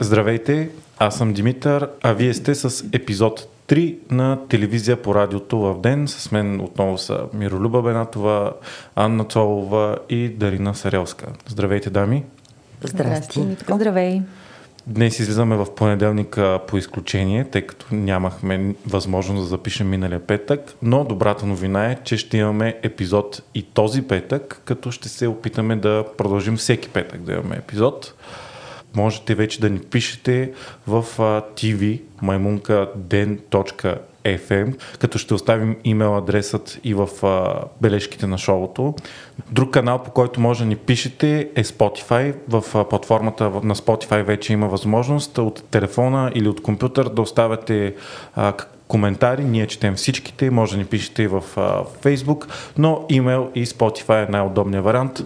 Здравейте, аз съм Димитър, а вие сте с епизод 3 на телевизия по радиото в ден. С мен отново са Миролюба Бенатова, Анна Цолова и Дарина Сарелска. Здравейте, дами! Здрасти! Здравей! Днес излизаме в понеделник по изключение, тъй като нямахме възможност да запишем миналия петък, но добрата новина е, че ще имаме епизод и този петък, като ще се опитаме да продължим всеки петък да имаме епизод. Можете вече да ни пишете в tv maimunkaden.fm, като ще оставим имейл адресът и в а, бележките на шоуто. Друг канал, по който може да ни пишете е Spotify. В а, платформата на Spotify вече има възможност от телефона или от компютър да оставяте а, коментари, ние четем всичките, може да ни пишете и в Facebook, но имейл и Spotify е най-удобният вариант.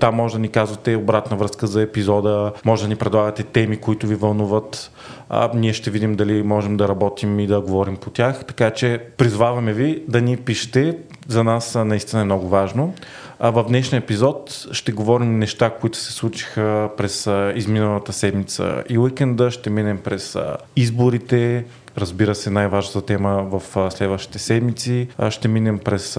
Там може да ни казвате обратна връзка за епизода, може да ни предлагате теми, които ви вълнуват. А, ние ще видим дали можем да работим и да говорим по тях, така че призваваме ви да ни пишете. За нас наистина е много важно. А в днешния епизод ще говорим неща, които се случиха през изминалата седмица и уикенда. Ще минем през изборите, разбира се, най-важната тема в следващите седмици. Ще минем през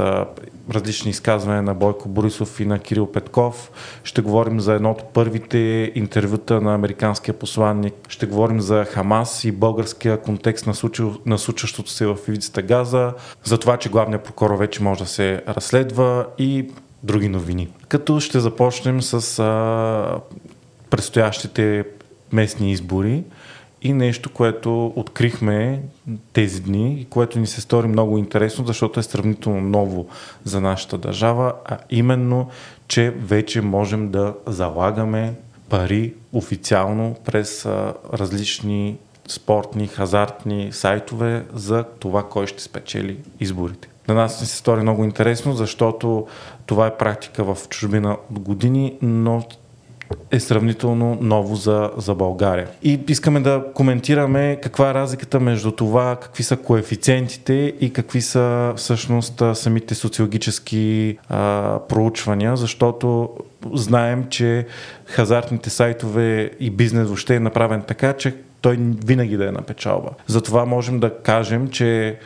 различни изказвания на Бойко Борисов и на Кирил Петков. Ще говорим за едно от първите интервюта на американския посланник. Ще говорим за Хамас и българския контекст на, случил, на случващото се в ивицата Газа, за това, че главният прокурор вече може да се разследва и други новини. Като ще започнем с а, предстоящите местни избори и нещо, което открихме тези дни и което ни се стори много интересно, защото е сравнително ново за нашата държава, а именно, че вече можем да залагаме пари официално през различни спортни, хазартни сайтове за това кой ще спечели изборите. На нас ни се стори много интересно, защото това е практика в чужбина от години, но е сравнително ново за, за България. И искаме да коментираме каква е разликата между това, какви са коефициентите и какви са всъщност самите социологически а, проучвания, защото знаем, че хазартните сайтове и бизнес въобще е направен така, че той винаги да е на печалба. Затова можем да кажем, че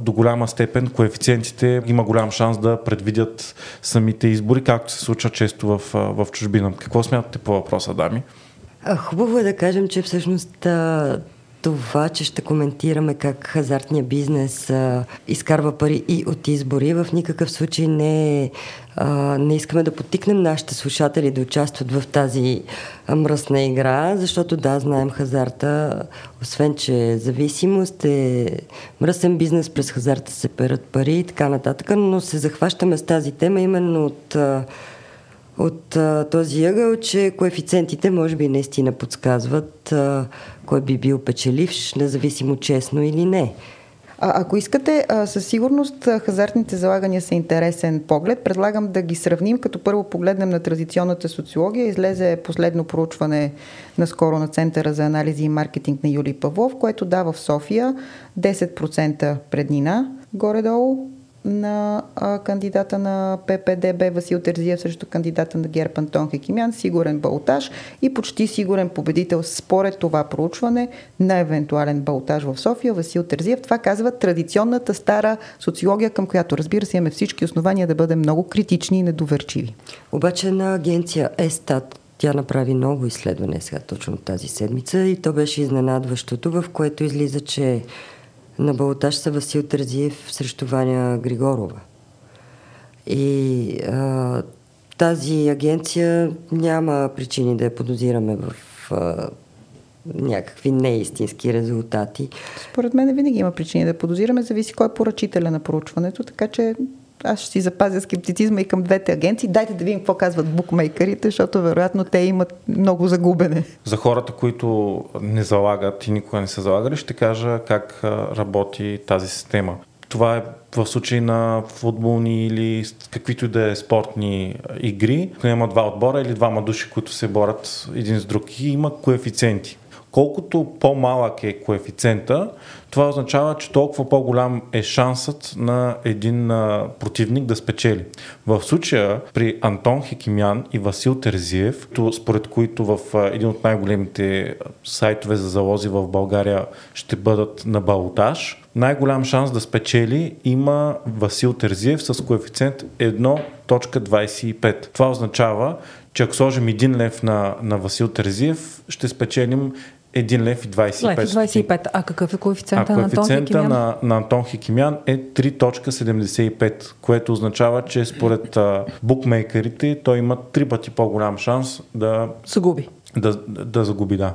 до голяма степен коефициентите има голям шанс да предвидят самите избори, както се случва често в, в чужбина. Какво смятате по въпроса, дами? Хубаво е да кажем, че всъщност това, че ще коментираме как хазартния бизнес а, изкарва пари и от избори, в никакъв случай не, а, не искаме да потикнем нашите слушатели да участват в тази мръсна игра, защото да, знаем хазарта, освен че зависимост е мръсен бизнес, през хазарта се перат пари и така нататък, но се захващаме с тази тема именно от от а, този ъгъл, че коефициентите може би наистина подсказват а, кой би бил печеливш, независимо честно или не. А, ако искате, а, със сигурност хазартните залагания са интересен поглед. Предлагам да ги сравним, като първо погледнем на традиционната социология. Излезе последно проучване наскоро на Центъра за анализи и маркетинг на Юлий Павлов, което дава в София 10% преднина горе-долу на а, кандидата на ППДБ Васил Терзиев срещу кандидата на ГЕРБ Антон Хекимян, сигурен балтаж и почти сигурен победител според това проучване на евентуален балтаж в София Васил Терзиев. Това казва традиционната стара социология, към която разбира се имаме всички основания да бъдем много критични и недоверчиви. Обаче на агенция Естат тя направи ново изследване сега точно тази седмица и то беше изненадващото, в което излиза, че на балотаж Васил Тързиев срещу Ваня Григорова. И а, тази агенция няма причини да я подозираме в а, някакви неистински резултати. Според мен винаги има причини да подозираме, зависи кой е поръчителя на проучването, така че аз ще си запазя скептицизма и към двете агенции. Дайте да видим какво казват букмейкерите, защото вероятно те имат много загубене. За хората, които не залагат и никога не са залагали, ще кажа как работи тази система. Това е в случай на футболни или каквито и да е спортни игри. Има два отбора или двама души, които се борят един с друг и има коефициенти колкото по-малък е коефициента, това означава, че толкова по-голям е шансът на един а, противник да спечели. В случая при Антон Хекимян и Васил Терзиев, според които в а, един от най-големите сайтове за залози в България ще бъдат на балотаж, най-голям шанс да спечели има Васил Терзиев с коефициент 1.25. Това означава, че ако сложим 1 лев на, на Васил Терзиев, ще спечелим 1 лев и 25. Лев и 25. А какъв е коефициента а на Антон Хикимян? На, на Антон Хикимян е 3.75, което означава, че според а, букмейкерите той има три пъти по-голям шанс да... Загуби. Да, да, да загуби, да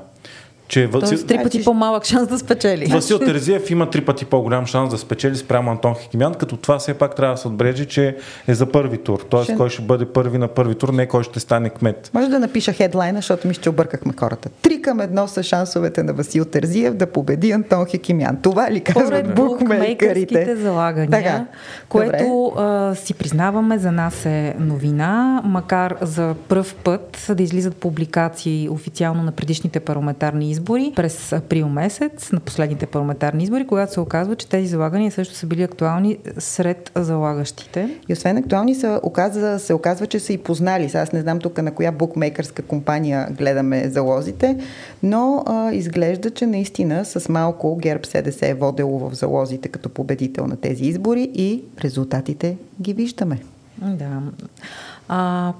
че Васил... Тоест, три пъти значи... по-малък шанс да спечели. Васил Терезиев има три пъти по-голям шанс да спечели спрямо Антон Хикимян, като това все пак трябва да се отбрежи, че е за първи тур. Тоест, ще... кой ще бъде първи на първи тур, не кой ще стане кмет. Може да напиша хедлайна, защото ми ще объркахме хората. Три към едно са шансовете на Васил Терзиев да победи Антон Хикимян. Това ли казват букмейкерите? залагания, така, което а, си признаваме за нас е новина, макар за пръв път да излизат публикации официално на предишните парламентарни избори избори през април месец, на последните парламентарни избори, когато се оказва, че тези залагания също са били актуални сред залагащите. И освен актуални, се оказва, се оказва че са и познали. Сега аз не знам тук на коя букмейкърска компания гледаме залозите, но а, изглежда, че наистина с малко ГЕРБ СДС е водело в залозите като победител на тези избори и резултатите ги виждаме. Да. А,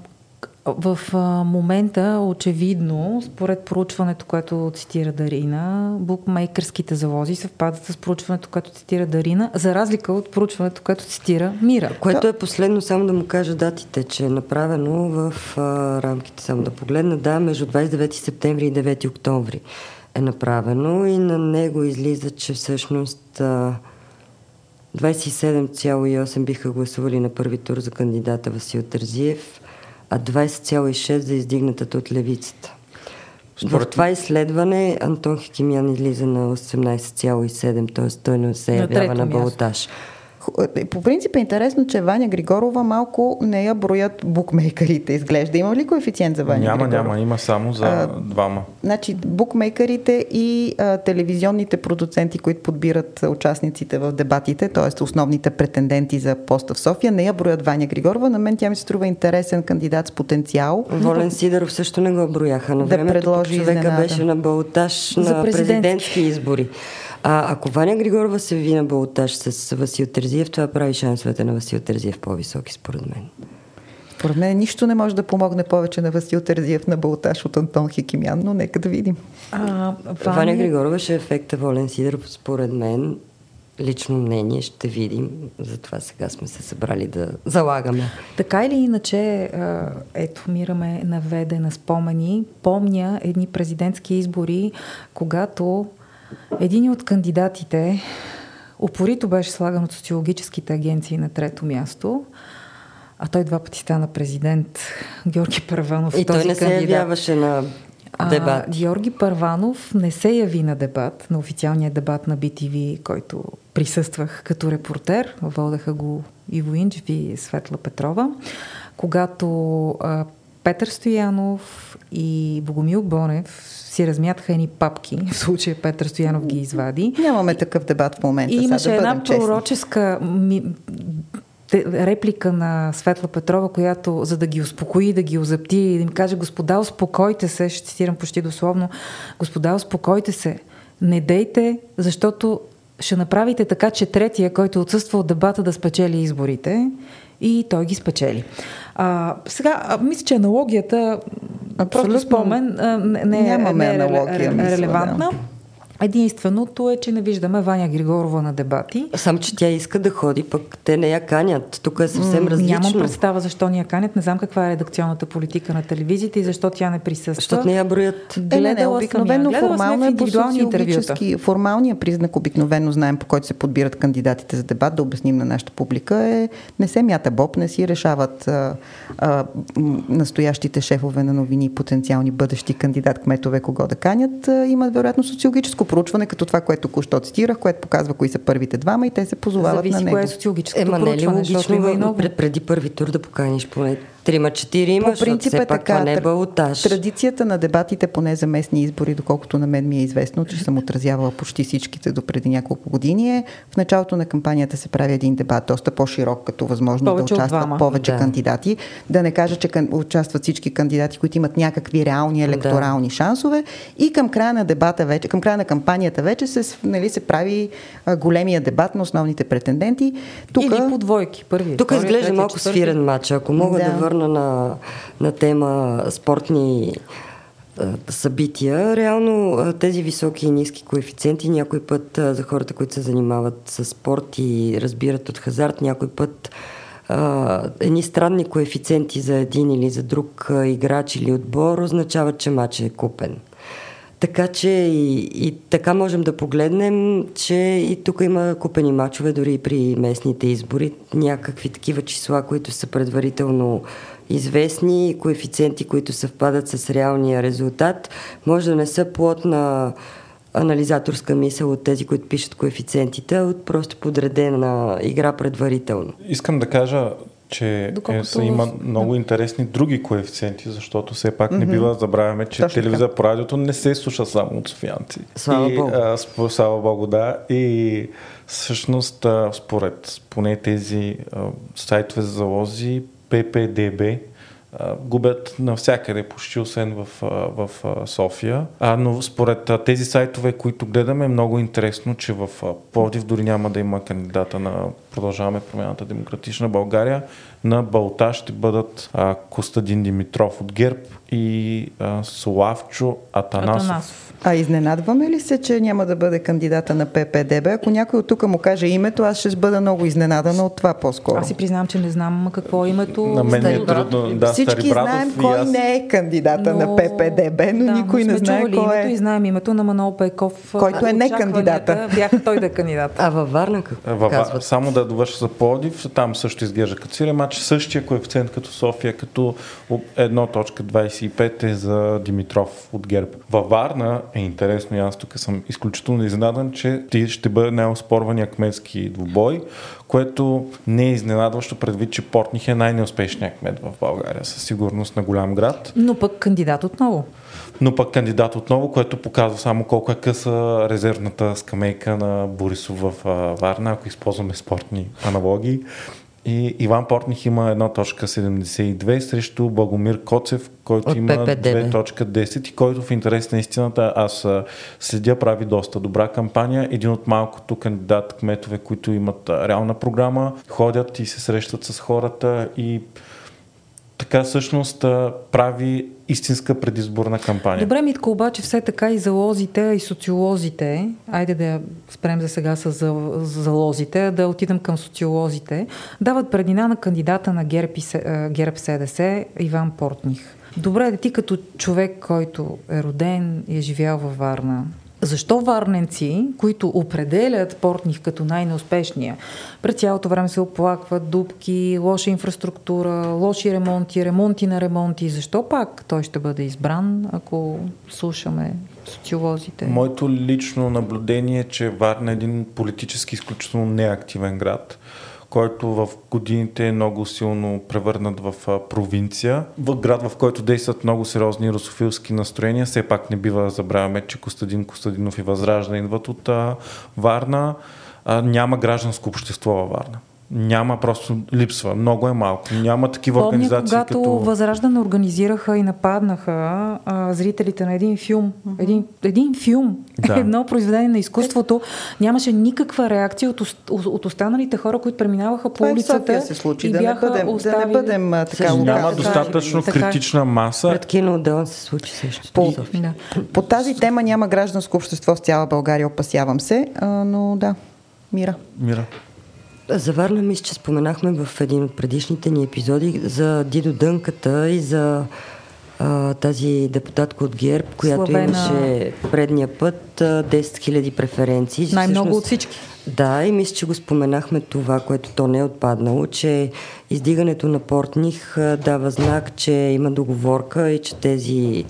в момента, очевидно, според проучването, което цитира Дарина, букмейкърските залози съвпадат с проучването, което цитира Дарина, за разлика от проучването, което цитира Мира. Което е последно, само да му кажа датите, че е направено в а, рамките, само да погледна, да, между 29 септември и 9 октомври е направено и на него излиза, че всъщност а, 27,8 биха гласували на първи тур за кандидата Васил Тързиев, а 20,6 за издигнатата от левицата. Според... В това изследване Антон Хикимян излиза на 18,7, т.е. той не се явява на, на балотаж. Е, по принцип е интересно, че Ваня Григорова малко не я броят букмейкерите, изглежда. Има ли коефициент за Ваня няма, Григорова? Няма, има само за а, двама. Значи, букмейкерите и а, телевизионните продуценти, които подбират участниците в дебатите, т.е. основните претенденти за поста в София, не я броят Ваня Григорова. На мен тя ми се струва интересен кандидат с потенциал. Волен Сидоров също не го брояха. На времето да предложи човека изненада. беше на балотаж на президентски избори. А ако Ваня Григорова се ви на балотаж с Васил Терзиев, това прави шансовете на Васил Терзиев по-високи, според мен. Според мен нищо не може да помогне повече на Васил Терзиев на балотаж от Антон Хикимян, но нека да видим. А, Ваня... Ваня Григорова ще е ефекта Волен Сидоров, според мен. Лично мнение ще видим. Затова сега сме се събрали да залагаме. Така или иначе, ето Мираме наведе на спомени. Помня едни президентски избори, когато един от кандидатите упорито беше слаган от социологическите агенции на трето място, а той два пъти стана президент, Георги Първанов. И този той не кандидат. се явяваше на дебат. А, Георги Първанов не се яви на дебат, на официалния дебат на BTV, който присъствах като репортер. Водеха го Иво Инджев и Светла Петрова. Когато а, Петър Стоянов и Богомил Бонев си размятаха едни папки. В случая Петър Стоянов ги извади. Нямаме такъв дебат в момента. И имаше да една пророческа ми, реплика на Светла Петрова, която за да ги успокои, да ги озапти и да им каже, господа, успокойте се, ще цитирам почти дословно, господа, успокойте се, не дейте, защото ще направите така, че третия, който отсъства от дебата да спечели изборите и той ги спечели. А, сега, а, мисля, че аналогията, Абсолютно. просто спомен, а, не, не, е, не е аналогия, мисля, релевантна. Да. Единственото е, че не виждаме Ваня Григорова на дебати. Сам, че тя иска да ходи, пък те не я канят. Тук е съвсем различно. Нямам представа защо ни я канят. Не знам каква е редакционната политика на телевизията и защо тя не присъства. Защото не я броят. Е, не, не, обикновено формално е по Формалният признак, обикновено знаем, по който се подбират кандидатите за дебат, да обясним на нашата публика, е не се мята Боб, не си решават а, а, настоящите шефове на новини, потенциални бъдещи кандидат кметове, кого да канят. А, имат вероятно социологическо проучване, като това, което току-що цитирах, което показва кои са първите двама и те се позовават Зависи на него. кое е социологическото Ема, проучване, не е логично има много... пред, преди първи тур да поканиш поне Трима-четирима, По принцип е така. не е балотаж. Традицията на дебатите, поне за местни избори, доколкото на мен ми е известно, че съм отразявала почти всичките до преди няколко години, е в началото на кампанията се прави един дебат, доста по-широк, като възможно повече да участват повече да. кандидати. Да не кажа, че кан... участват всички кандидати, които имат някакви реални електорални да. шансове. И към края на дебата вече, към края на кампанията вече се, нали, се прави а, големия дебат на основните претенденти. Тука... Или по двойки. Първи, Тук изглежда малко четвърти. свирен матч. Ако мога да, да върна на, на тема спортни събития. Реално тези високи и ниски коефициенти някой път за хората, които се занимават с спорт и разбират от хазарт, някой път а, едни странни коефициенти за един или за друг играч или отбор означават, че матч е купен. Така че и, и така можем да погледнем, че и тук има купени мачове, дори и при местните избори. Някакви такива числа, които са предварително известни, коефициенти, които съвпадат с реалния резултат, може да не са плод на анализаторска мисъл от тези, които пишат коефициентите, от просто подредена игра предварително. Искам да кажа, че Доколкото... е, има много интересни други коефициенти, защото все пак mm-hmm. не бива да забравяме, че Точно телевизия по радиото не се слуша само от софианци. Слава и, Богу. А, слава Богу, да. И всъщност, а, според поне тези а, сайтове за залози, PPDB губят навсякъде, почти освен в, в София. А, но според тези сайтове, които гледаме, е много интересно, че в Пловдив дори няма да има кандидата на Продължаваме промяната Демократична България. На Балта ще бъдат а, Костадин Димитров от ГЕРБ и а, Славчо Атанасов. Атанасов. А изненадваме ли се, че няма да бъде кандидата на ППДБ? Ако някой от тук му каже името, аз ще бъда много изненадана от това по-скоро. Аз си признавам, че не знам какво е името. На мен е трудно. Да, Всички знаем кой аз... не е кандидата но... на ППДБ, но да, никой не знае кой е. И знаем името на Манол Пейков. Който е не кандидата. Бяха той да е кандидат. А във Варна какво Във, казват? Само да довърша за Плодив, там също изглежда като сирия матч, същия коефициент като София, като 1.25 е за Димитров от ГЕРБ. Във Варна е интересно, аз тук съм изключително изненадан, че ти ще бъде най-оспорвания кметски двубой, което не е изненадващо предвид, че Портних е най-неуспешният кмет в България, със сигурност на голям град. Но пък кандидат отново. Но пък кандидат отново, което показва само колко е къса резервната скамейка на Борисов в Варна, ако използваме спортни аналогии. И Иван Портних има 1.72 срещу Благомир Коцев, който От има ППДБ. 2.10 и който в интерес на истината аз следя прави доста добра кампания. Един от малкото кандидат кметове, които имат реална програма, ходят и се срещат с хората и така всъщност прави истинска предизборна кампания. Добре, Митко, обаче все така и залозите, и социолозите, айде да спрем за сега с залозите, да отидем към социолозите, дават предина на кандидата на ГЕРБ, ГЕРБ СДС Иван Портних. Добре, ти като човек, който е роден и е живял във Варна, защо варненци, които определят Портних като най-неуспешния, през цялото време се оплакват дубки, лоша инфраструктура, лоши ремонти, ремонти на ремонти, защо пак той ще бъде избран, ако слушаме социолозите? Моето лично наблюдение е, че Варна е един политически изключително неактивен град който в годините е много силно превърнат в провинция. В град, в който действат много сериозни русофилски настроения, все пак не бива да забравяме, че Костадин Костадинов и Възражда идват от Варна. няма гражданско общество във Варна няма, просто липсва. Много е малко. Няма такива Помня, организации. когато като... Възраждане организираха и нападнаха а, зрителите на един филм. Един, един филм. Да. Едно произведение на изкуството. Нямаше никаква реакция от, от останалите хора, които преминаваха по Това улицата. се случи. И да, бяха не бъдем, оставили... да не бъдем така. Няма така, достатъчно така, критична маса. Пред кино отделно се случи също. По, да. по тази тема няма гражданско общество в цяла България, опасявам се, а, но да, мира. Мира. За Варна мисля, че споменахме в един от предишните ни епизоди за Дидо Дънката и за а, тази депутатка от ГЕРБ, която Славена... имаше предния път а, 10 000 преференции. Най-много Всъщност, от всички. Да, и мисля, че го споменахме това, което то не е отпаднало, че издигането на Портних а, дава знак, че има договорка и че тези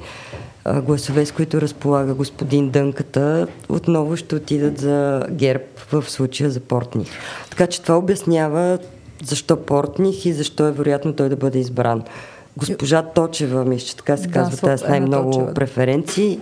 гласове, с които разполага господин Дънката, отново ще отидат за ГЕРБ в случая за Портних. Така че това обяснява защо Портних и защо е вероятно той да бъде избран. Госпожа Точева, мисля, че така се Да, казва, тази с най-много преференции.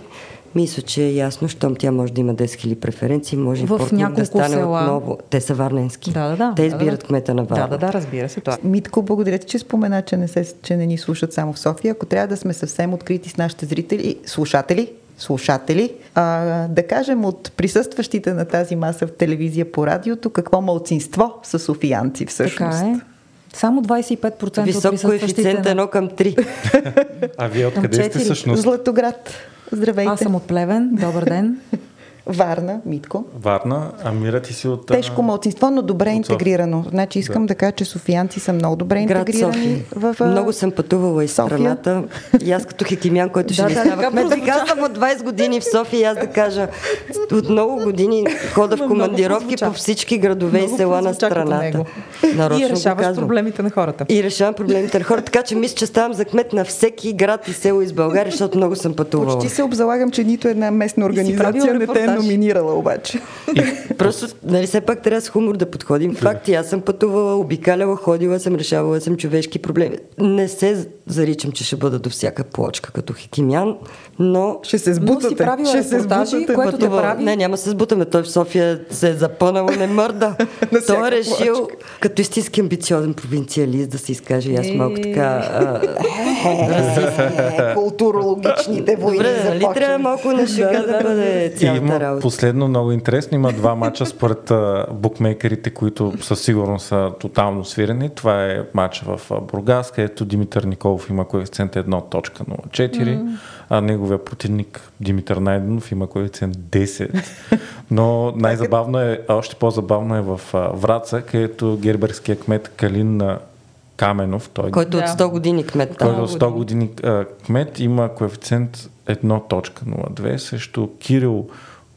Мисля, че е ясно, щом тя може да има 10 000 преференции, може и В Портних да стане села. отново. Те са варненски. Да, да, да. Те да, избират да. кмета на Варна. Да, да, да, разбира се. Това. Митко, благодаря ти, че спомена, че не, се, че не ни слушат само в София. Ако трябва да сме съвсем открити с нашите зрители, слушатели, слушатели, а, да кажем от присъстващите на тази маса в телевизия по радиото, какво малцинство са софиянци всъщност. Така е. Само 25% от Висок присъстващите... коефициент 1 към 3. А вие откъде сте всъщност? Златоград. Здравейте. Аз съм от Плевен. Добър ден. Варна, Митко. Варна, Амира ти си от... Тежко малцинство, но добре от интегрирано. Значи искам да. кажа, че софиянци са много добре Град интегрирани София. в Много съм пътувала из София. страната. И аз като хекимян, който ще Да, ни да, става кмет, сега съм от 20 години в София и аз да кажа, от много години хода в командировки по всички градове и Много села на страната. Нарочно И решаваш проблемите на хората. И решавам проблемите на хората, така че мисля, че ставам за кмет на всеки град и село из България, защото много съм пътувала. Почти се обзалагам, че нито една местна организация не те е номинирала обаче. Просто, нали, все пак трябва с хумор да подходим. Факти, аз съм пътувала, обикаляла, ходила съм, решавала съм човешки проблеми. Не се заричам, че ще бъда до всяка плочка като хекимян, но Ще се Но си сбутате. правила ще се сбутате. което те пътува. прави. Не, няма да се сбутаме. Той в София се е запънал, не мърда. Той е решил, плочка. като истински амбициозен провинциалист, да се изкаже и аз малко Е. така... А, Е, Културологичните войни добре, нали трябва малко на шега да бъде И цялата работа. последно много интересно. Има два мача според букмейкерите, които със сигурност са тотално свирени. Това е матч в Бургас, където Димитър Николов има коефициент 1.04, а неговия противник Димитър Найденов има коефициент 10. Но най-забавно е, а още по-забавно е в Враца, където герберския кмет Калин Каменов, той Който от Да. 100 години кмет там. който от 100 години а, кмет има коефициент 1.02 срещу Кирил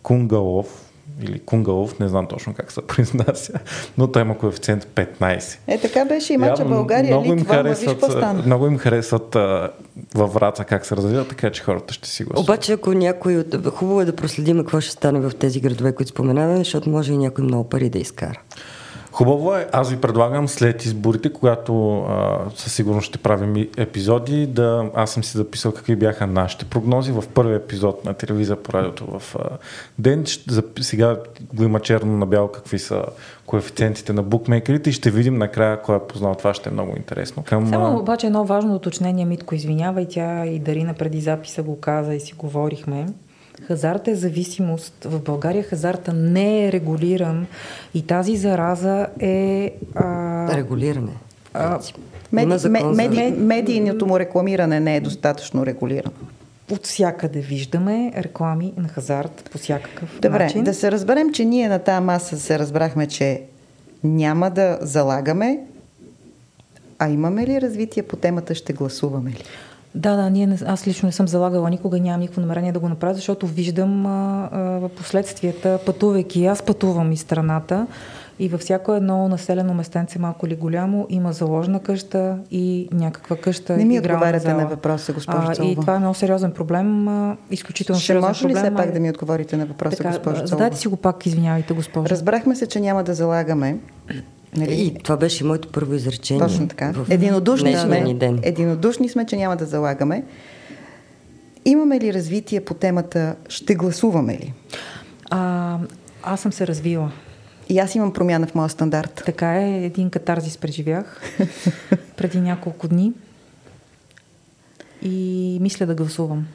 Кунгалов или Кунгалов, не знам точно как се произнася, но той има коефициент 15. Е, така беше и мача България, много им Литва, виж харесват, стана. много им харесват а, във Враца как се развива, така че хората ще си гласуват. Обаче, ако някой от... Хубаво е да проследим какво ще стане в тези градове, които споменаваме, защото може и някой много пари да изкара. Хубаво е, аз ви предлагам след изборите, когато а, със сигурност ще правим епизоди, да аз съм си записал какви бяха нашите прогнози в първия епизод на телевизия по радиото в а, ден. Ще, за, сега го има черно на бяло какви са коефициентите на букмейкерите и ще видим накрая кой е познал. Това ще е много интересно. Към, Само обаче едно важно уточнение, Митко, извинявай, тя и Дарина преди записа го каза и си говорихме. Хазарта е зависимост. В България хазарта не е регулиран и тази зараза е... А, Регулиране. А. Меди, за- меди, медийното му рекламиране не е достатъчно регулирано. от всякъде виждаме реклами на хазарт по всякакъв Добре, начин. да се разберем, че ние на тази маса се разбрахме, че няма да залагаме, а имаме ли развитие по темата, ще гласуваме ли? Да, да, ние не, аз лично не съм залагала никога, нямам никакво намерение да го направя, защото виждам а, а, последствията, пътувайки. Аз пътувам из страната и във всяко едно населено местенце, малко или голямо, има заложна къща и някаква къща. Не ми отговаряте зала. на въпроса, госпожо А, И Цолова. това е много сериозен проблем, а, изключително Ще сериозен може ли проблем. все пак да ми отговорите на въпроса, така, госпожо Цолова? Задайте си го пак, извинявайте, госпожо. Разбрахме се, че няма да залагаме. Нали? И това беше моето първо изречение. Точно така. в Единодушни сме, ден. единодушни сме, че няма да залагаме. Имаме ли развитие по темата ще гласуваме ли? А, аз съм се развила. И аз имам промяна в моя стандарт. Така е, един катарзис преживях преди няколко дни и мисля да гласувам.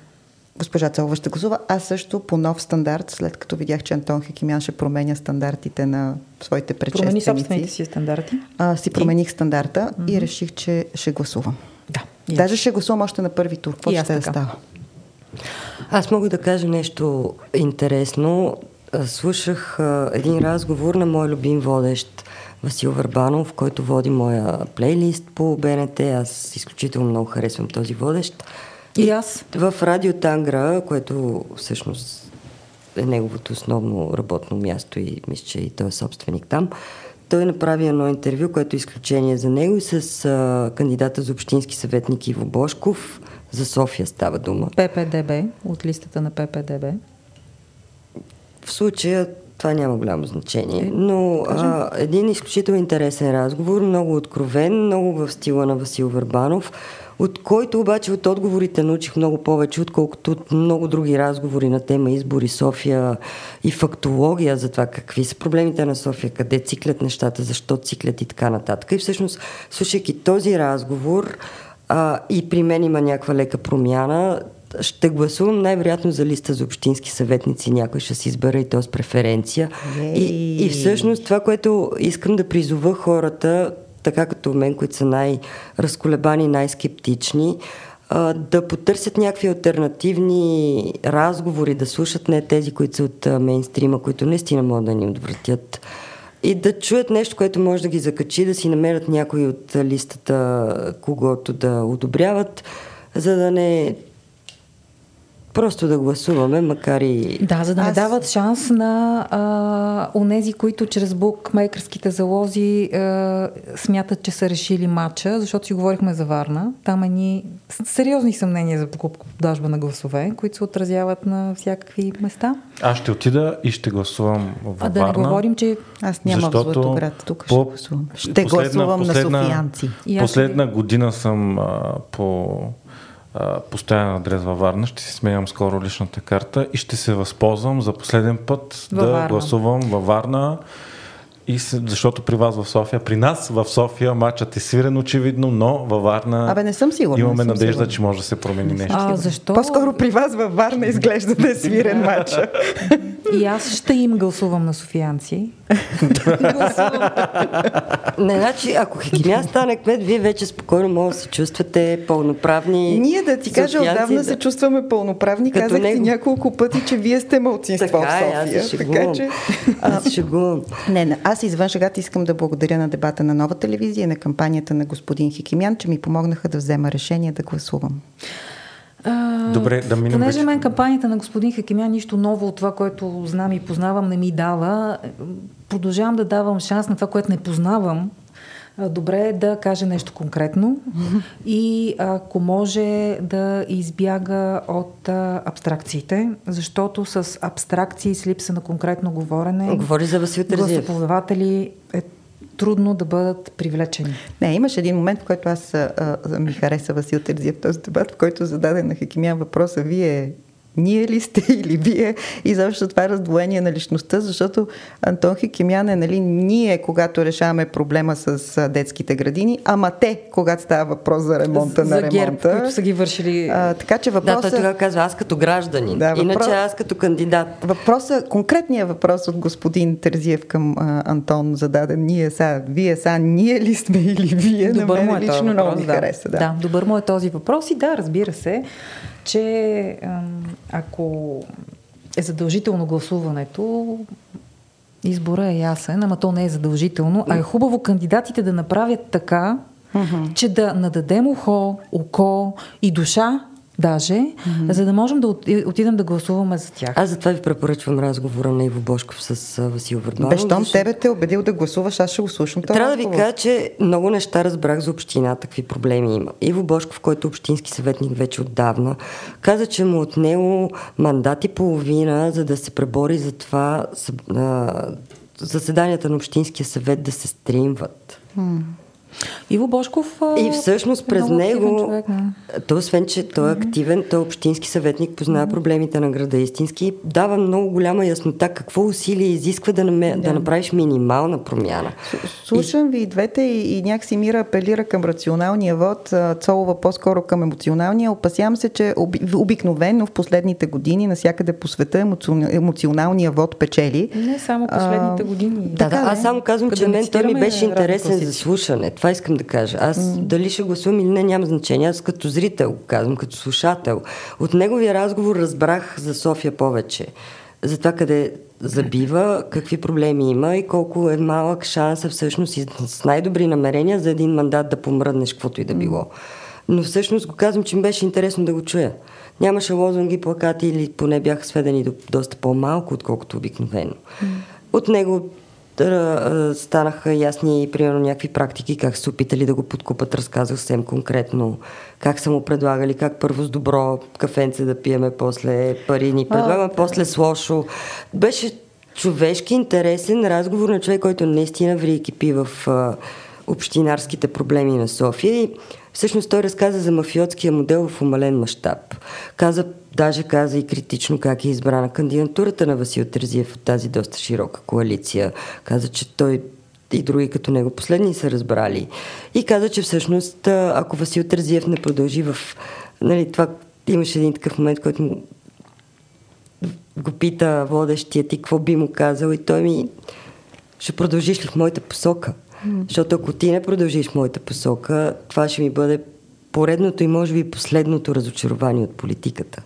Госпожа Цолова ще гласува. Аз също по нов стандарт, след като видях, че Антон Хекимян ще променя стандартите на своите Промени предшественици. собствените си стандарти. А, си промених стандарта и реших, че ще гласувам. Да. Даже ще гласувам още на първи тур. Какво ще да става? Аз мога да кажа нещо интересно. Слушах а, един разговор на мой любим водещ Васил Върбанов, който води моя плейлист по БНТ. Аз изключително много харесвам този водещ. И аз. В Радио Тангра, което всъщност е неговото основно работно място и мисля, че и той е собственик там, той направи едно интервю, което е изключение за него и с а, кандидата за общински съветник Иво Бошков. За София става дума. ППДБ, от листата на ППДБ. В случая това няма голямо значение. Но а, един изключително интересен разговор, много откровен, много в стила на Васил Върбанов, от който обаче от отговорите научих много повече, отколкото от много други разговори на тема избори София и фактология за това какви са проблемите на София, къде циклят нещата, защо циклят и така нататък. И всъщност, слушайки този разговор, а, и при мен има някаква лека промяна, ще гласувам най-вероятно за листа за общински съветници. Някой ще си избера и то с преференция. И, и всъщност това, което искам да призова хората, така като мен, които са най-разколебани, най-скептични, да потърсят някакви альтернативни разговори, да слушат не тези, които са от мейнстрима, които наистина могат да ни отвратят. И да чуят нещо, което може да ги закачи, да си намерят някой от листата, когото да одобряват, за да не Просто да гласуваме, макар и... Да, за да не дават шанс на а, онези, които чрез букмейкърските залози а, смятат, че са решили матча, защото си говорихме за Варна. Там е ни сериозни съмнения за покупка-продажба на гласове, които се отразяват на всякакви места. Аз ще отида и ще гласувам в Варна. А да не говорим, че... Аз нямам в Златоград, тук ще гласувам. Ще последна, гласувам последна, на софиянци. Последна година съм а, по постоянен адрес във Варна. Ще си сменям скоро личната карта и ще се възползвам за последен път във да Варна. гласувам във Варна. И се, защото при вас в София, при нас в София матчът е свирен очевидно, но във Варна Абе, не съм сигурна, имаме съм надежда, сигурна. че може да се промени нещо. А, защо? По-скоро при вас във Варна изглежда да е свирен матча. И аз ще им гласувам на софиянци. Не, значи, ако Хекимя стане кмет, вие вече спокойно може да се чувствате пълноправни. Ние да ти кажа, отдавна да... се чувстваме пълноправни. Като Казах него... ти няколко пъти, че вие сте мълцинство така, в София. Аз така че. Аз шегувам. Не, не, аз извън шегата искам да благодаря на дебата на нова телевизия, на кампанията на господин Хикимян, че ми помогнаха да взема решение да гласувам. А, Добре, да минем. Понеже мен кампанията на господин Хакимян нищо ново от това, което знам и познавам, не ми дава, продължавам да давам шанс на това, което не познавам. Добре е да каже нещо конкретно и ако може да избяга от абстракциите, защото с абстракции, с липса на конкретно говорене, Говори за Васил Терзиев. е трудно да бъдат привлечени. Не, имаше един момент, в който аз а, ми хареса Васил Терзиев този дебат, в който зададе на Хекимян въпроса, вие ние ли сте или вие и защо това раздвоение на личността, защото Антон Хикимян е нали, ние, когато решаваме проблема с детските градини, ама те, когато става въпрос за ремонта за на ремонта. Герб, които са ги вършили. А, така че въпроса... Да, той тогава казва аз като гражданин, да, въпрос... иначе аз като кандидат. Въпроса, конкретният въпрос от господин Терзиев към а, Антон зададен, ние са, вие са, ние ли сме или вие, добър на мен е лично много ми да. хареса. Да. да, добър му е този въпрос и да, разбира се че ако е задължително гласуването, избора е ясен, ама то не е задължително, а е хубаво кандидатите да направят така, че да нададем ухо, око и душа даже, mm-hmm. за да можем да отидем да гласуваме за тях. Аз затова ви препоръчвам разговора на Иво Бошков с Васил Върбанов. Без щом тебе те е убедил да гласуваш, аз ще го слушам. Трябва да ви кажа, че много неща разбрах за община, какви проблеми има. Иво Бошков, който е общински съветник вече отдавна, каза, че му отнело мандат и половина, за да се пребори за това заседанията на Общинския съвет да се стримват. Mm. Иво Бошков. И всъщност през него, човек, то освен, че той е активен, той е общински съветник, познава mm-hmm. проблемите на града истински, дава много голяма яснота какво усилие изисква да, наме, да. да направиш минимална промяна. Слушам и... ви и двете и, и някакси Мира апелира към рационалния вод, Цолова по-скоро към емоционалния. Опасявам се, че обикновено в последните години навсякъде по света емоционалния вод печели. Не само последните години. Да, да, аз само казвам, че мен той ми беше интересен за слушане. Това искам да кажа. Аз mm. дали ще гласувам или не, няма значение. Аз като зрител казвам, като слушател. От неговия разговор разбрах за София повече. За това къде забива, какви проблеми има и колко е малък шанса всъщност и с най-добри намерения за един мандат да помръднеш каквото и да било. Но всъщност го казвам, че ми беше интересно да го чуя. Нямаше лозунги, плакати или поне бяха сведени до доста по-малко, отколкото обикновено. От него станаха ясни, примерно, някакви практики, как са опитали да го подкупат, разказах съвсем конкретно, как са му предлагали, как първо с добро кафенце да пиеме, после пари ни предлагаме, после с лошо. Беше човешки интересен разговор на човек, който наистина ври кипи в а, общинарските проблеми на София и всъщност той разказа за мафиотския модел в умален мащаб. Каза, даже каза и критично как е избрана кандидатурата на Васил Терзиев от тази доста широка коалиция. Каза, че той и други като него последни са разбрали. И каза, че всъщност ако Васил Терзиев не продължи в... Нали, това имаше един такъв момент, който му го пита водещия ти какво би му казал и той ми ще продължиш ли в моята посока? Защото ако ти не продължиш моята посока, това ще ми бъде поредното и може би последното разочарование от политиката.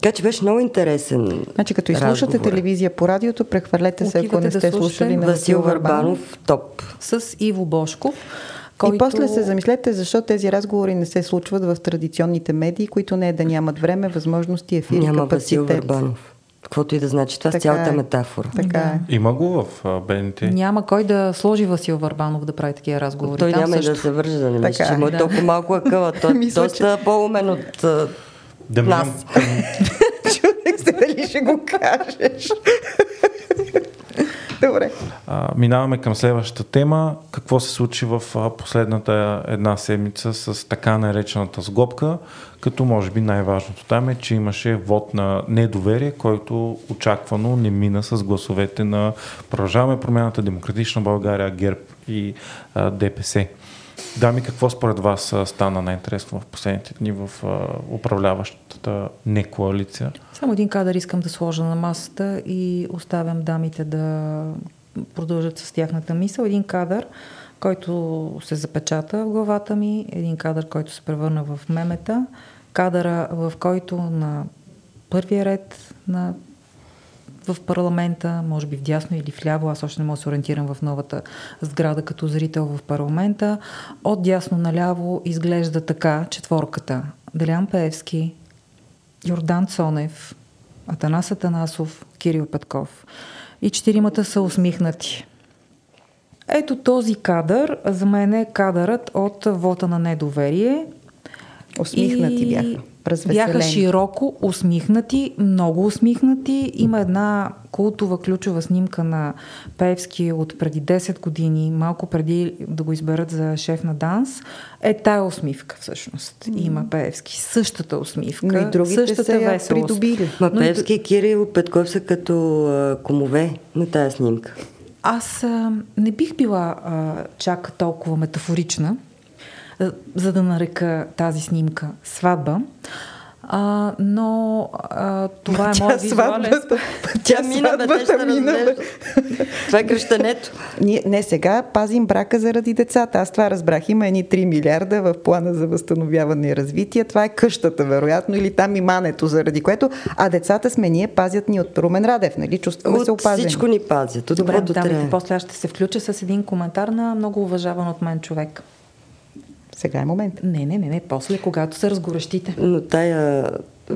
Така че беше много интересен. Значи, като изслушате телевизия по радиото, прехвърлете се, ако не сте да слушали на Васил Варбанов, топ. С Иво Бошков. Който... И после се замислете защо тези разговори не се случват в традиционните медии, които не е да нямат време, възможности, ефири, Няма капацитет. Васил Варбанов. Каквото и да значи. Това е цялата е. метафора. Така да. е. Има го в БНТ. Няма кой да сложи Васил Варбанов да прави такива разговори. Той Там няма също. да се върже, да не мисля, че му е толкова малко акъла. Той е доста по-умен от да нас. Чудех се дали ще го кажеш. Добре. А, минаваме към следващата тема. Какво се случи в последната една седмица с така наречената сглобка, като може би най-важното там е, че имаше вод на недоверие, който очаквано не мина с гласовете на Продължаваме промяната Демократична България, ГЕРБ и а, ДПС. Дами, какво според вас стана най-интересно в последните дни в управляващата не коалиция? Само един кадър искам да сложа на масата и оставям дамите да продължат с тяхната мисъл. Един кадър, който се запечата в главата ми, един кадър, който се превърна в мемета, кадъра, в който на първия ред на в парламента, може би в дясно или в ляво, аз още не мога да се ориентирам в новата сграда като зрител в парламента. От дясно наляво изглежда така четворката. Делян Пеевски, Йордан Цонев, Атанас Атанасов, Кирил Петков. И четиримата са усмихнати. Ето този кадър, за мен е кадърът от вота на недоверие. Усмихнати и... бяха. Развеселени. Бяха широко усмихнати, много усмихнати. Има една култова ключова снимка на Певски от преди 10 години, малко преди да го изберат за шеф на данс. Е тая усмивка всъщност. Има Певски. Същата усмивка. Но и другите същата са я придобили. Ма Певски и Кирил Петков са като а, комове на тая снимка. Аз а, не бих била а, чак толкова метафорична, за да нарека тази снимка сватба. А, но а, това е моят визуален... Тя мина, бе, те ще мина, Това е кръщането. Ние, не, сега пазим брака заради децата. Аз това разбрах. Има едни 3 милиарда в плана за възстановяване и развитие. Това е къщата, вероятно, или там и мането, заради което. А децата сме ние, пазят ни от Румен Радев, нали? Чувстваме от се опазени. всичко ни пазят. От Добре, давайте, после аз ще се включа с един коментар на много уважаван от мен човек. Сега е момент. Не, не, не, не, после, когато се разгорещите. Но тая...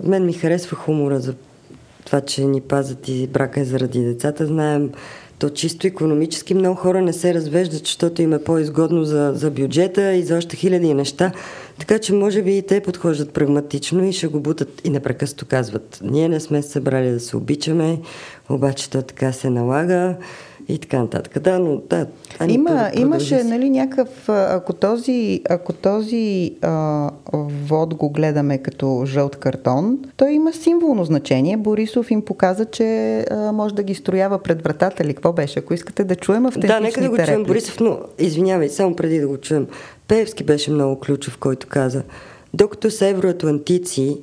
Мен ми харесва хумора за това, че ни пазят и брака е заради децата. Знаем, то чисто економически много хора не се развеждат, защото им е по-изгодно за, за бюджета и за още хиляди неща. Така че може би и те подхождат прагматично и ще го бутат и непрекъснато казват. Ние не сме се събрали да се обичаме, обаче то така се налага и така нататък. Да, но да. Ани, Има, имаше нали, някакъв, ако този, ако този а, вод го гледаме като жълт картон, той има символно значение. Борисов им показа, че а, може да ги строява пред вратата или какво беше, ако искате да чуем автентичните Да, нека да го чуем. Борисов, но извинявай, само преди да го чуем. Певски беше много ключов, който каза, докато са евроатлантици,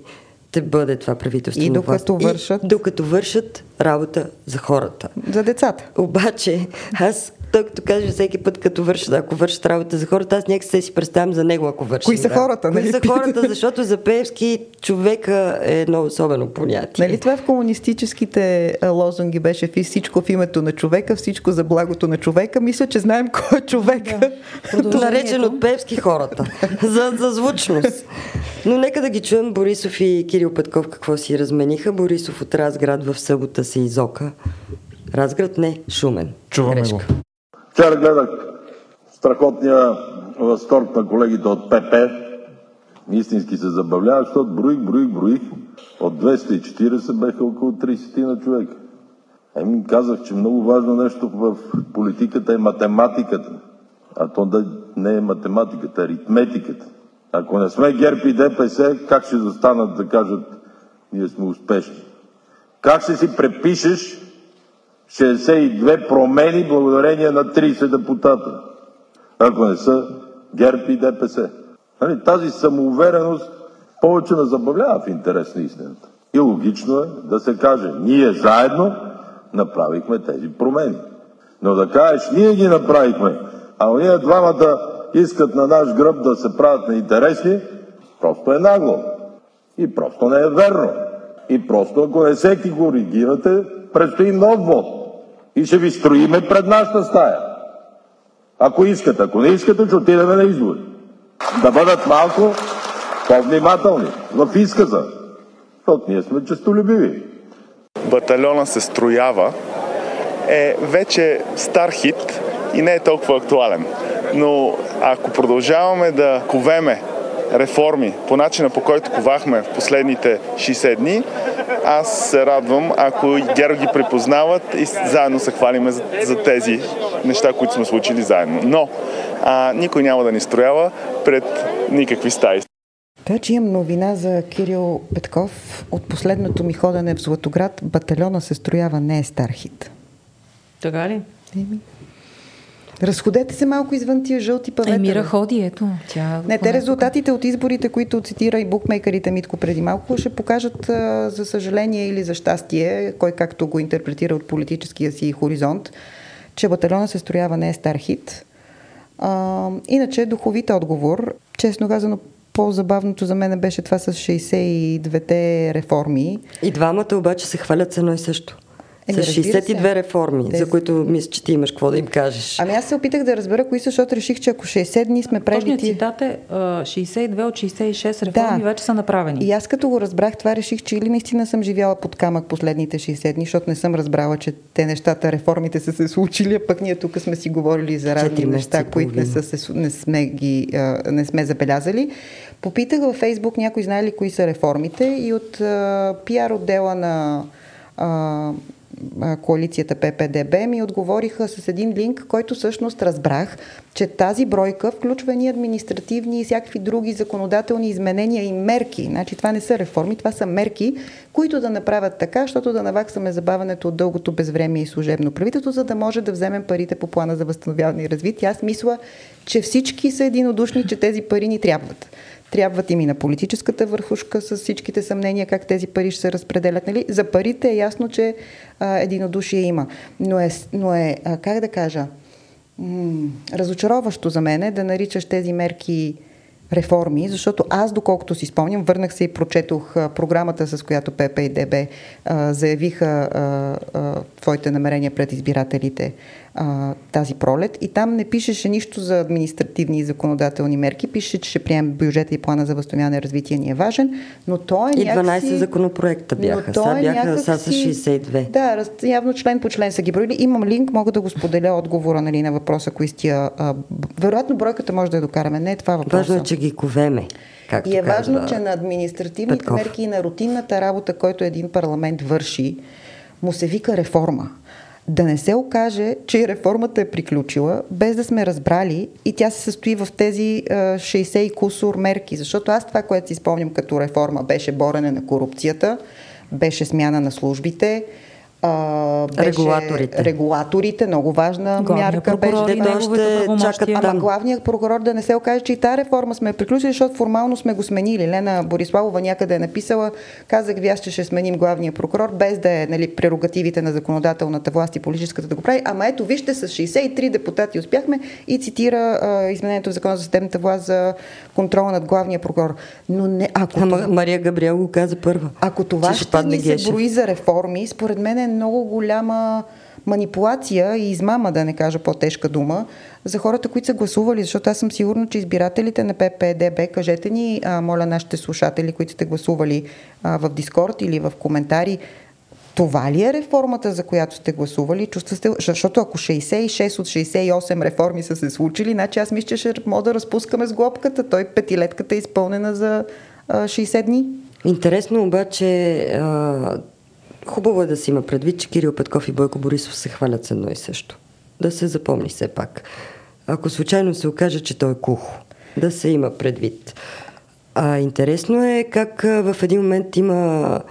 ще бъде това правителство. И докато власт. вършат. И докато вършат работа за хората. За децата. Обаче, аз той като каже всеки път, като вършат, ако вършат работа за хората, аз някак се си представям за него, ако върши. Кои са хората, нали? Кои са хората, защото за Пеевски човека е едно особено понятие. Нали това в комунистическите лозунги беше всичко в името на човека, всичко за благото на човека. Мисля, че знаем кой е човека. Да. Наречен от Пеевски хората. за, за звучност. Но нека да ги чуем Борисов и Кирил Петков какво си размениха. Борисов от Разград в събота се изока. Разград не, Шумен. Чуваме Грешка. го. Вчера гледах страхотния възторг на колегите от ПП. Истински се забавлявах, защото броих, броих, броих. От 240 беха около 30 на човека. Еми, казах, че много важно нещо в политиката е математиката. А то да не е математиката, аритметиката. Ако не сме ГЕРБ и ДПС, как ще застанат да кажат ние сме успешни? Как ще си препишеш 62 промени благодарение на 30 депутата, ако не са ГЕРБ и ДПС? Нали, тази самоувереност повече ме забавлява в интерес на истината. И логично е да се каже, ние заедно направихме тези промени. Но да кажеш, ние ги направихме, а ние двамата искат на наш гръб да се правят на интересни, просто е нагло. И просто не е верно. И просто ако не се коригирате, предстои нов вод. И ще ви строиме пред нашата стая. Ако искате, ако не искате, ще отидем на избори. Да бъдат малко по-внимателни в изказа. Защото ние сме честолюбиви. Батальона се строява е вече стар хит и не е толкова актуален. Но ако продължаваме да ковеме реформи по начина по който ковахме в последните 60 дни, аз се радвам, ако ГЕРБ ги припознават и заедно се хвалиме за, за тези неща, които сме случили заедно. Но а, никой няма да ни строява пред никакви стаи. Така че имам новина за Кирил Петков. От последното ми ходене в Златоград батальона се строява не е стар хит. Така ли? Еми. Разходете се малко извън тия жълти павета. Емира ходи, ето. Тя не, те резултатите от изборите, които цитира и букмейкерите Митко преди малко, ще покажат за съжаление или за щастие, кой както го интерпретира от политическия си хоризонт, че батальона се строява не е стар хит. А, иначе духовит отговор, честно казано, по-забавното за мен беше това с 62-те реформи. И двамата обаче се хвалят с едно и също. Е, с 62 се. реформи, Тези... за които мисля, че ти имаш какво да им кажеш. Ами аз се опитах да разбера кои са, защото реших, че ако 60 дни сме прежди... Точният цитат е 62 от 66 реформи да. вече са направени. И аз като го разбрах това, реших, че или наистина съм живяла под камък последните 60 дни, защото не съм разбрала, че те нещата, реформите са се случили, а пък ние тук сме си говорили за разни неща, които не, са се, не, сме ги, не сме забелязали. Попитах във Фейсбук някой знае ли кои са реформите и от пиар отдела на коалицията ППДБ ми отговориха с един линк, който всъщност разбрах, че тази бройка включва ни административни и всякакви други законодателни изменения и мерки. Значи това не са реформи, това са мерки, които да направят така, защото да наваксаме забавянето от дългото безвремие и служебно правителство, за да може да вземем парите по плана за възстановяване и развитие. Аз мисля, че всички са единодушни, че тези пари ни трябват. Трябват им и на политическата върхушка с всичките съмнения как тези пари ще се разпределят. Нали? За парите е ясно, че а, единодушие има. Но е, но е а, как да кажа, м- разочароващо за мен е да наричаш тези мерки реформи, защото аз, доколкото си спомням, върнах се и прочетох а, програмата, с която ПП и ДБ а, заявиха а, а, твоите намерения пред избирателите а, тази пролет и там не пишеше нищо за административни и законодателни мерки, пише, че ще приемем бюджета и плана за възстановяване и развитие ни е важен, но той е И 12 някакси... законопроекта бяха, сега е бяха някакси... са 62. Да, явно член по член са ги броили. Имам линк, мога да го споделя отговора нали, на въпроса, кои стия... А, вероятно бройката може да я докараме, не е това въпроса. Важно е, че ги ковеме. Както и е важно, че на административните Петков. мерки и на рутинната работа, който един парламент върши, му се вика реформа да не се окаже, че реформата е приключила, без да сме разбрали и тя се състои в тези 60 и кусор мерки. Защото аз това, което си спомням като реформа, беше борене на корупцията, беше смяна на службите, а, беше регулаторите. Регулаторите, много важна Главния мярка беше. Да ще чакат Ама там. главният прокурор да не се окаже, че и тази реформа сме приключили, защото формално сме го сменили. Лена Бориславова някъде е написала, казах ви аз, че ще сменим главния прокурор, без да е нали, прерогативите на законодателната власт и политическата да го прави. Ама ето, вижте, с 63 депутати успяхме и цитира а, изменението в закона за съдебната власт за контрола над главния прокурор. Но не, ако Ама това... Мария Габриел го каза първа. Ако това ще, ще ни се брои за реформи, според мен е много голяма манипулация и измама, да не кажа по-тежка дума, за хората, които са гласували, защото аз съм сигурна, че избирателите на ППДБ, кажете ни, а, моля нашите слушатели, които сте гласували а, в Дискорд или в коментари, това ли е реформата, за която сте гласували? Чувствате, защото ако 66 от 68 реформи са се случили, значи аз мисля, че ще мога да разпускаме с глобката. Той петилетката е изпълнена за а, 60 дни. Интересно обаче хубаво е да си има предвид, че Кирил Петков и Бойко Борисов се хвалят с едно и също. Да се запомни все пак. Ако случайно се окаже, че той е кухо, да се има предвид. А интересно е как в един момент има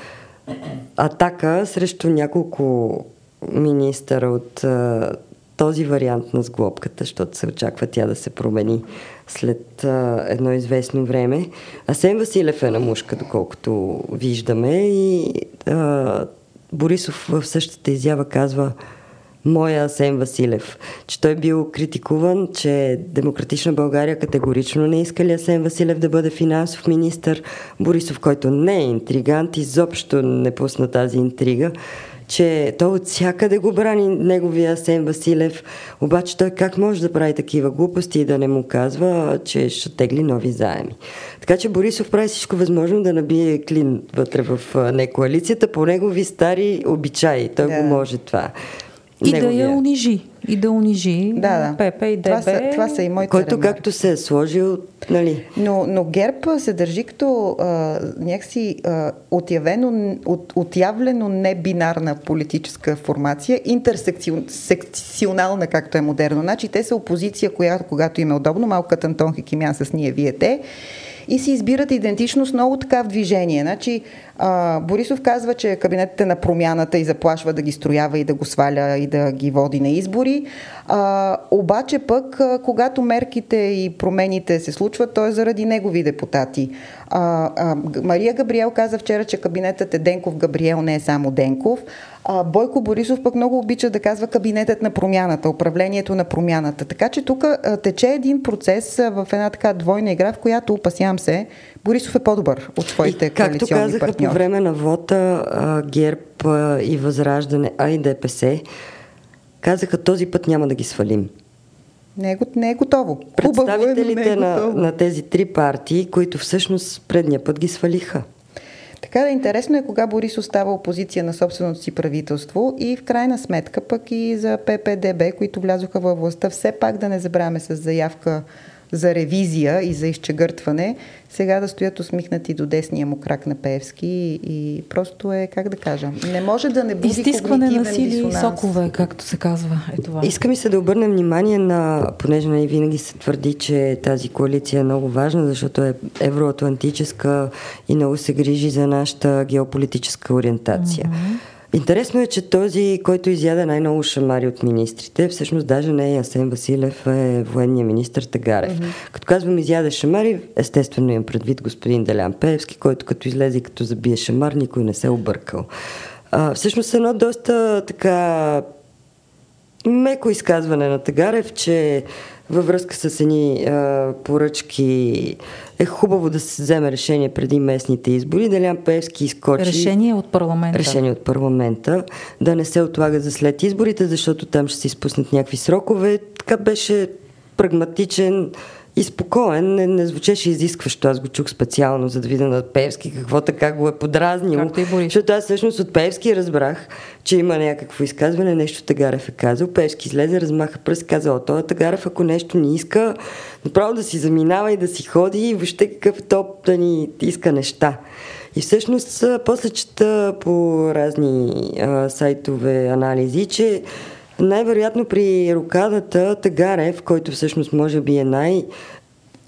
атака срещу няколко министъра от а, този вариант на сглобката, защото се очаква тя да се промени след а, едно известно време. Асен Василев е на мушка, доколкото виждаме и а, Борисов в същата изява казва моя Асен Василев, че той бил критикуван, че Демократична България категорично не искали Асен Василев да бъде финансов министр. Борисов, който не е интригант, изобщо не пусна тази интрига че той от всякъде го брани неговия Асен Василев, обаче той как може да прави такива глупости и да не му казва, че ще тегли нови заеми. Така че Борисов прави всичко възможно да набие клин вътре в не коалицията по негови стари обичаи. Той да. го може това. И неговия. да я унижи. И да унижи да, да. Пепе и ДБ. Това са, това са и моите Който ремарки. както се е сложил, нали? Но, но ГЕРБ се държи като а, някакси а, отявено, от, отявлено небинарна политическа формация, интерсекционална, както е модерно. Значи те са опозиция, която когато им е удобно, малко като Антон Хикимян с ние, вие те, и си избират идентичност много така в движение. Значи, а, Борисов казва, че кабинетът е на промяната и заплашва да ги строява и да го сваля и да ги води на избори. А, обаче пък, а, когато мерките и промените се случват, то е заради негови депутати. А, а, Мария Габриел каза вчера, че кабинетът е Денков Габриел, не е само Денков. А, Бойко Борисов пък много обича да казва кабинетът на промяната, управлението на промяната. Така че тук тече един процес в една така двойна игра, в която, опасявам се, Борисов е по-добър от своите и, коалиционни Както казаха партньори. по време на вота а, ГЕРБ а, и Възраждане, а и ДПС, казаха този път няма да ги свалим. Не е, не е готово. Представителите е, е на, на тези три партии, които всъщност предния път ги свалиха. Така да интересно е кога Борис остава опозиция на собственото си правителство и в крайна сметка пък и за ППДБ, които влязоха във властта, все пак да не забравяме с заявка за ревизия и за изчегъртване, сега да стоят усмихнати до десния му крак на Певски и просто е, как да кажа, не може да не буди Изтискване на сили и сокове, както се казва. Е това. Иска ми се да обърнем внимание на, понеже не нали винаги се твърди, че тази коалиция е много важна, защото е евроатлантическа и много се грижи за нашата геополитическа ориентация. Mm-hmm. Интересно е, че този, който изяда най-много шамари от министрите, всъщност даже не е Асен Василев, е военния министр Тагарев. Mm-hmm. Като казвам изяда шамари, естествено имам предвид господин Делян Певски, който като излезе и като забие шамар, никой не се е объркал. А, всъщност едно доста така меко изказване на Тагарев, че във връзка с едни а, поръчки е хубаво да се вземе решение преди местните избори. Делян Певски изкочи... Решение от парламента. Решение от парламента. Да не се отлага за след изборите, защото там ще се изпуснат някакви срокове. Така беше прагматичен и спокоен, не, не звучеше изискващо. Аз го чух специално, за да видя на Певски какво така го е подразнил. Защото аз всъщност от Певски разбрах, че има някакво изказване, нещо Тагарев е казал. Певски излезе, размаха пръст, каза, о, той Тагарев, ако нещо не иска, направо да си заминава и да си ходи и въобще какъв топ да ни иска неща. И всъщност после чета по разни а, сайтове анализи, че най-вероятно при рокадата Тагарев, който всъщност може би е най-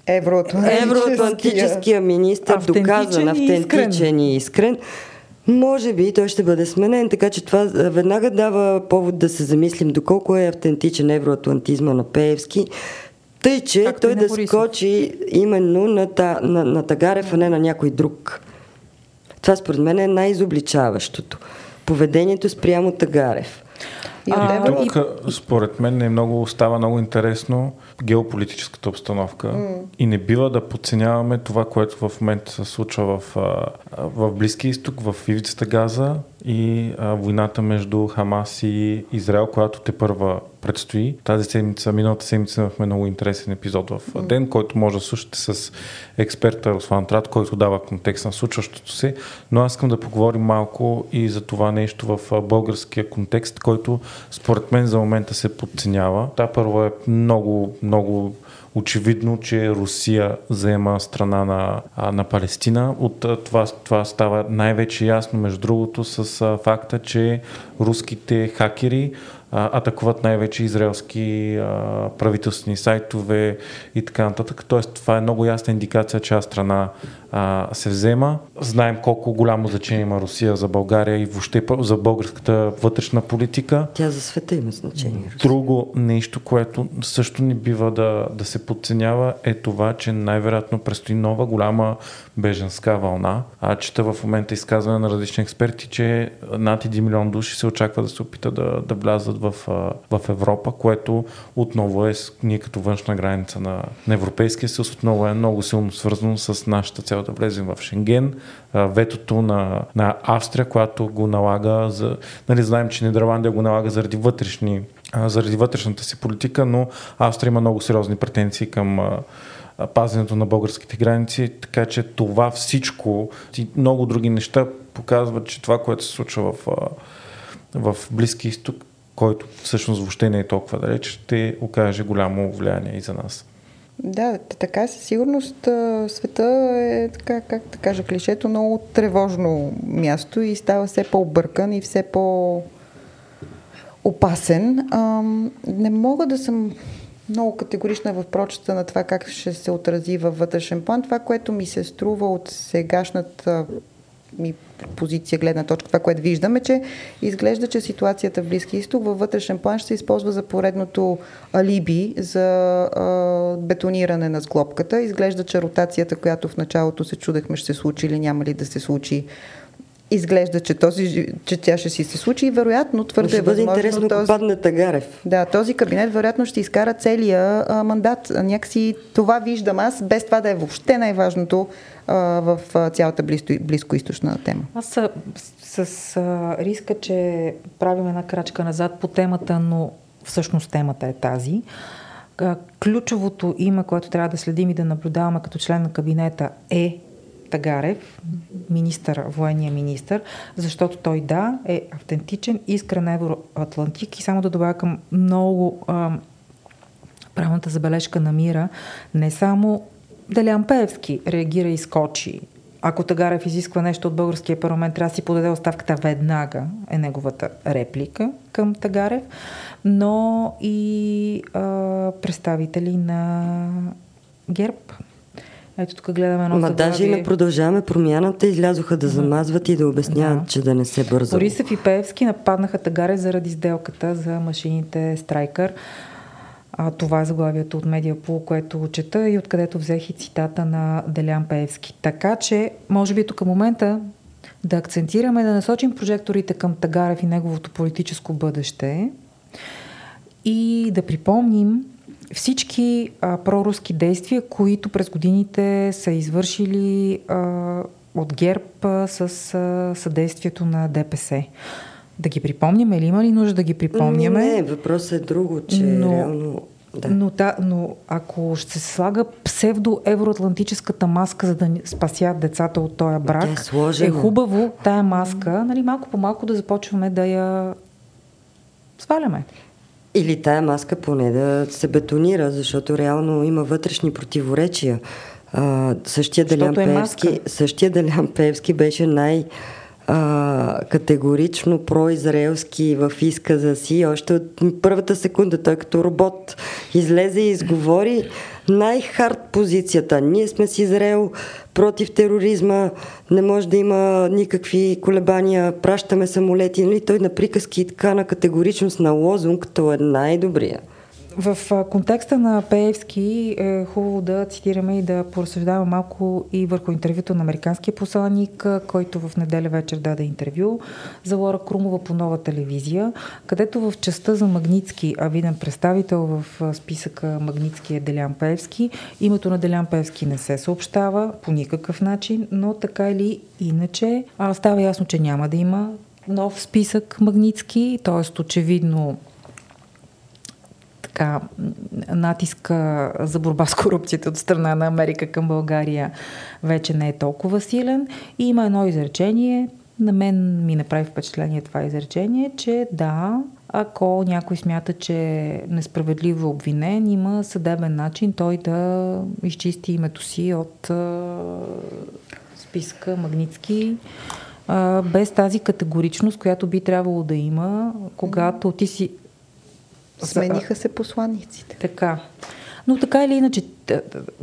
евроатлантическия министр, доказан, автентичен и искрен, може би той ще бъде сменен, така че това веднага дава повод да се замислим доколко е автентичен евроатлантизма на Пеевски, тъй, че Както той да Борисов. скочи именно на, та, на, на Тагарев, а не на някой друг. Това според мен е най-изобличаващото. Поведението спрямо Тагарев. И а, тук, и... според мен, е много, става много интересно геополитическата обстановка mm. и не бива да подценяваме това, което в момента се случва в, в Близкия изток, в ивицата Газа и а, войната между Хамас и Израел, която те първа предстои. Тази седмица, миналата седмица имахме много интересен епизод в ден, който може да слушате с експерта Руслан Трат, който дава контекст на случващото се. Но аз искам да поговорим малко и за това нещо в българския контекст, който според мен за момента се подценява. Та първо е много, много очевидно, че Русия заема страна на, на Палестина. От това, това става най-вече ясно, между другото, с факта, че руските хакери атакуват най-вече израелски правителствени сайтове и така нататък. Тоест, това е много ясна индикация, че страна а, се взема. Знаем колко голямо значение има Русия за България и въобще за българската вътрешна политика. Тя за света има значение. Русия. Друго нещо, което също не бива да, да се подценява е това, че най-вероятно предстои нова голяма беженска вълна. А чета в момента изказване на различни експерти, че над 1 милион души се очаква да се опита да, да влязат в, в Европа, което отново е ние като външна граница на, на Европейския съюз, отново е много силно свързано с нашата цел да влезем в Шенген. Ветото на, на Австрия, която го налага, за, нали, знаем, че Нидерландия го налага заради вътрешни заради вътрешната си политика, но Австрия има много сериозни претенции към пазенето на българските граници, така че това всичко и много други неща показват, че това, което се случва в, в Близки изток, който всъщност въобще не е толкова далеч, ще окаже голямо влияние и за нас. Да, така със сигурност света е, така, как да кажа, клишето много тревожно място и става все по-объркан и все по- опасен. Не мога да съм много категорична в прочета на това как ще се отрази във вътрешен план. Това, което ми се струва от сегашната ми позиция, гледна точка, това, което виждаме, че изглежда, че ситуацията в Близки изток във вътрешен план ще се използва за поредното алиби за а, бетониране на сглобката. Изглежда, че ротацията, която в началото се чудехме ще се случи или няма ли да се случи, изглежда, че, този, че тя ще си се случи и вероятно твърде ще бъде интересно, този, падне Тагарев. Да, този кабинет вероятно ще изкара целия а, мандат. Някакси това виждам аз, без това да е въобще най-важното в цялата близко, близкоисточна тема. Аз с, с, с риска, че правим една крачка назад по темата, но всъщност темата е тази. Ключовото име, което трябва да следим и да наблюдаваме като член на кабинета е Тагарев, министър, военния министър, защото той да, е автентичен, искрен евроатлантик и само да добавя към много а, правната забележка на мира, не само Делян Певски реагира и скочи. Ако Тагарев изисква нещо от българския парламент, трябва да си подаде оставката веднага, е неговата реплика към Тагарев, но и а, представители на ГЕРБ, ето тук гледаме едно Ма даже и на продължаваме промяната излязоха да замазват и да обясняват, да. че да не се бърза. Борисов и Певски нападнаха Тагаре заради сделката за машините Страйкър. А, това е заглавието от Медиапул, което чета и откъдето взех и цитата на Делян Певски. Така че, може би тук момента да акцентираме, да насочим прожекторите към Тагарев и неговото политическо бъдеще и да припомним, всички а, проруски действия, които през годините са извършили а, от ГЕРБ а, с а, съдействието на ДПС. Да ги припомняме или има ли нужда да ги припомняме? Не, въпросът е друго, че но, реално... Да. Но, да, но ако ще се слага псевдо-евроатлантическата маска, за да спасят децата от този брак, е, е хубаво тая маска, нали, малко по малко да започваме да я сваляме. Или тая маска поне да се бетонира, защото реално има вътрешни противоречия. А, същия, Делян е Певски, същия Делян Певски беше най- а, категорично произраелски в изказа си. Още от първата секунда той като робот излезе и изговори най-хард позицията. Ние сме с Израел против тероризма, не може да има никакви колебания, пращаме самолети. Нали? Той на приказки и така на категоричност на лозунг, то е най-добрия. В контекста на Пеевски е хубаво да цитираме и да поразсъждаваме малко и върху интервюто на американския посланник, който в неделя вечер даде интервю за Лора Крумова по нова телевизия, където в частта за Магницки, а виден представител в списъка Магницки е Делян Пеевски, името на Делян Пеевски не се съобщава по никакъв начин, но така или иначе става ясно, че няма да има нов списък Магницки, т.е. очевидно така натиска за борба с корупцията от страна на Америка към България вече не е толкова силен. И има едно изречение, на мен ми направи впечатление това изречение, че да, ако някой смята, че е несправедливо обвинен, има съдебен начин той да изчисти името си от списка Магницки без тази категоричност, която би трябвало да има, когато ти си... Смениха се посланниците. Така. Но така или иначе,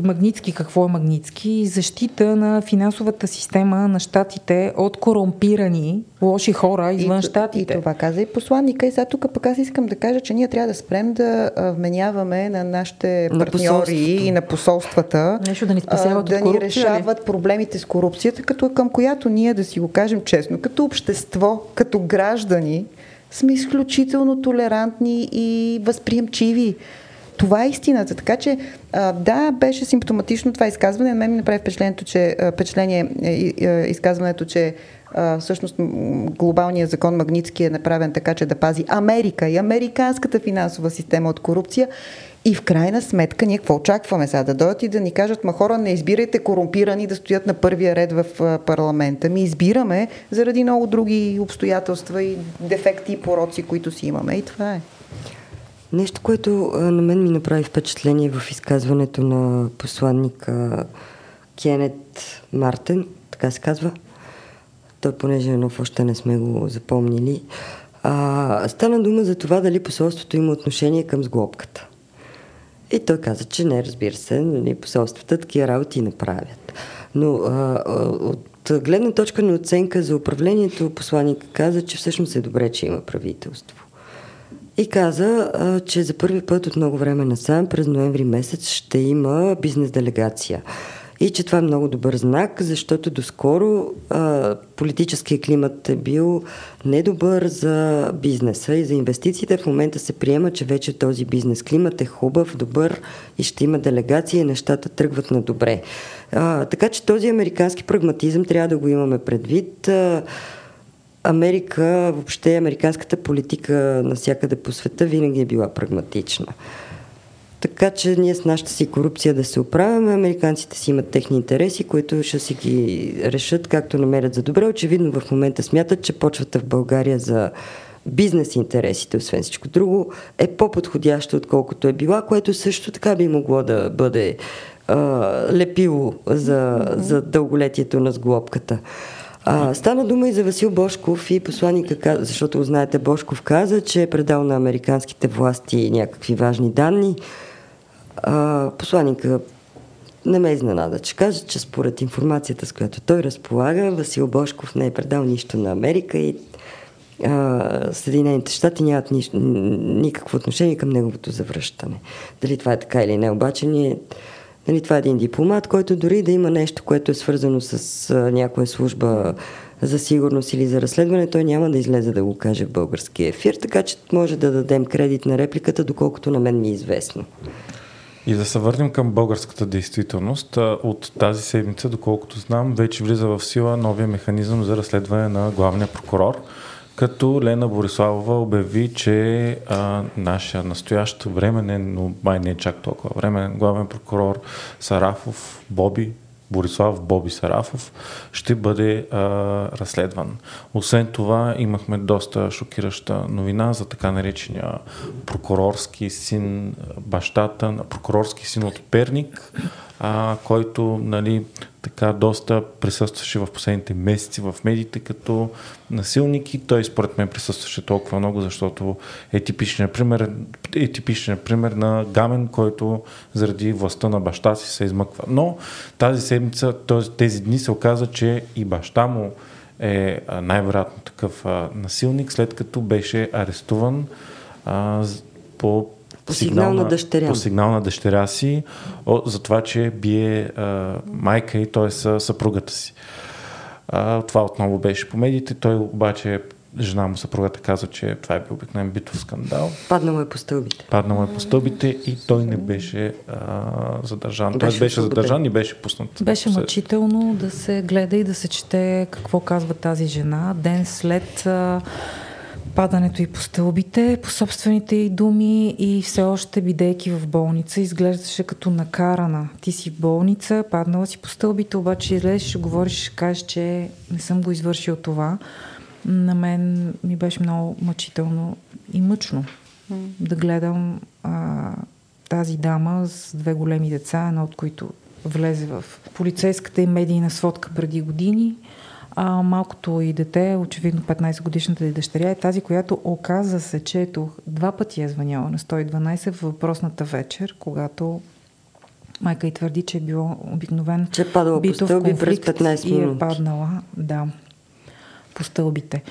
Магницки, какво е Магницки? Защита на финансовата система на щатите от корумпирани лоши хора извън и, щатите. И това каза и посланника. И сега тук пък аз искам да кажа, че ние трябва да спрем да вменяваме на нашите на партньори и на посолствата Нещо да ни спасяват да от ни решават проблемите с корупцията, като към която ние, да си го кажем честно, като общество, като граждани, сме изключително толерантни и възприемчиви. Това е истината. Така че, да, беше симптоматично това изказване. На мен ми направи впечатлението, че, впечатление а, изказването, че всъщност глобалният закон Магницки е направен така, че да пази Америка и американската финансова система от корупция. И в крайна сметка ние какво очакваме сега? Да дойдат и да ни кажат, ма хора, не избирайте корумпирани да стоят на първия ред в парламента. Ми избираме заради много други обстоятелства и дефекти и пороци, които си имаме. И това е. Нещо, което на мен ми направи впечатление в изказването на посланника Кенет Мартен, така се казва. Той, понеже нов, още не сме го запомнили. А, стана дума за това дали посолството има отношение към сглобката. И той каза, че не, разбира се, нали, посолствата такива работи не правят. Но а, от гледна точка на оценка за управлението, посланника каза, че всъщност е добре, че има правителство. И каза, а, че за първи път от много време насам, през ноември месец, ще има бизнес делегация. И че това е много добър знак, защото доскоро а, политическия климат е бил недобър за бизнеса и за инвестициите. В момента се приема, че вече този бизнес климат е хубав, добър и ще има делегация и нещата тръгват на добре. А, така че този американски прагматизъм трябва да го имаме предвид. Америка, въобще американската политика навсякъде по света винаги е била прагматична. Така че ние с нашата си корупция да се оправяме, американците си имат техни интереси, които ще си ги решат както намерят за добре. Очевидно в момента смятат, че почвата в България за бизнес интересите, освен всичко друго, е по-подходяща, отколкото е била, което също така би могло да бъде а, лепило за, за дълголетието на сглобката. А, стана дума и за Васил Бошков и посланника, защото знаете, Бошков каза, че е предал на американските власти някакви важни данни. А, посланника не ме изненада, че каже, че според информацията, с която той разполага, Васил Бошков не е предал нищо на Америка и а, Съединените щати нямат ни, никакво отношение към неговото завръщане. Дали това е така или не, обаче ние Нали, това е един дипломат, който дори да има нещо, което е свързано с а, някоя служба за сигурност или за разследване, той няма да излезе да го каже в български ефир, така че може да дадем кредит на репликата, доколкото на мен ми е известно. И да се върнем към българската действителност. От тази седмица, доколкото знам, вече влиза в сила новия механизъм за разследване на главния прокурор като Лена Бориславова обяви, че а, нашия настоящ временен, но май не е чак толкова временен главен прокурор Сарафов Боби, Борислав Боби Сарафов, ще бъде а, разследван. Освен това, имахме доста шокираща новина за така наречения прокурорски син, бащата на прокурорски син от Перник, а, който нали, така доста присъстваше в последните месеци в медиите като насилник и той според мен присъстваше толкова много, защото е типичният пример, е типичният пример на Гамен, който заради властта на баща си се измъква. Но тази седмица, тези дни се оказа, че и баща му е най-вероятно такъв насилник, след като беше арестуван а, по по сигнал, сигнал на дъщеря. По сигнал на дъщеря си, о, за това, че бие а, майка и т.е. съпругата си. А, това отново беше по медиите. Той обаче жена му, съпругата каза, че това е бил обикновен битов скандал. Паднал е по стълбите. Паднал е по стълбите и той не беше а, задържан. Беше той беше задържан и беше пуснат. Беше мъчително да се гледа и да се чете какво казва тази жена. Ден след а, падането и по стълбите, по собствените й думи и все още бидейки в болница, изглеждаше като накарана. Ти си в болница, паднала си по стълбите, обаче излезеш, говориш, ще кажеш, че не съм го извършил това. На мен ми беше много мъчително и мъчно mm. да гледам а, тази дама с две големи деца, едно от които влезе в полицейската и медийна сводка преди години а, малкото и дете, очевидно 15 годишната и дъщеря, е тази, която оказа се, че ето два пъти е звъняла на 112 в въпросната вечер, когато майка й твърди, че е било обикновен че е падала битов по стълби през 15 минути. И е паднала, да, по стълбите.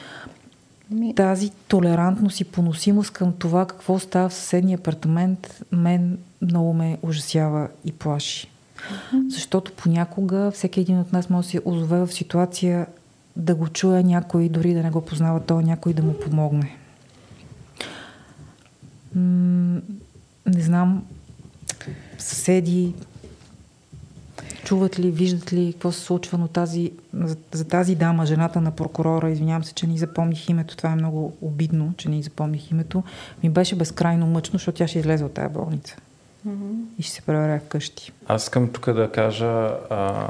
Ми... Тази толерантност и поносимост към това какво става в съседния апартамент мен много ме ужасява и плаши. Защото понякога всеки един от нас може да се озове в ситуация да го чуе някой, дори да не го познава той, някой да му помогне. не знам, съседи, чуват ли, виждат ли какво се случва, но тази, за, за тази дама, жената на прокурора, извинявам се, че ни запомних името, това е много обидно, че ни запомних името, ми беше безкрайно мъчно, защото тя ще излезе от тази болница mm-hmm. и ще се преваря вкъщи. Аз искам тук да кажа, а,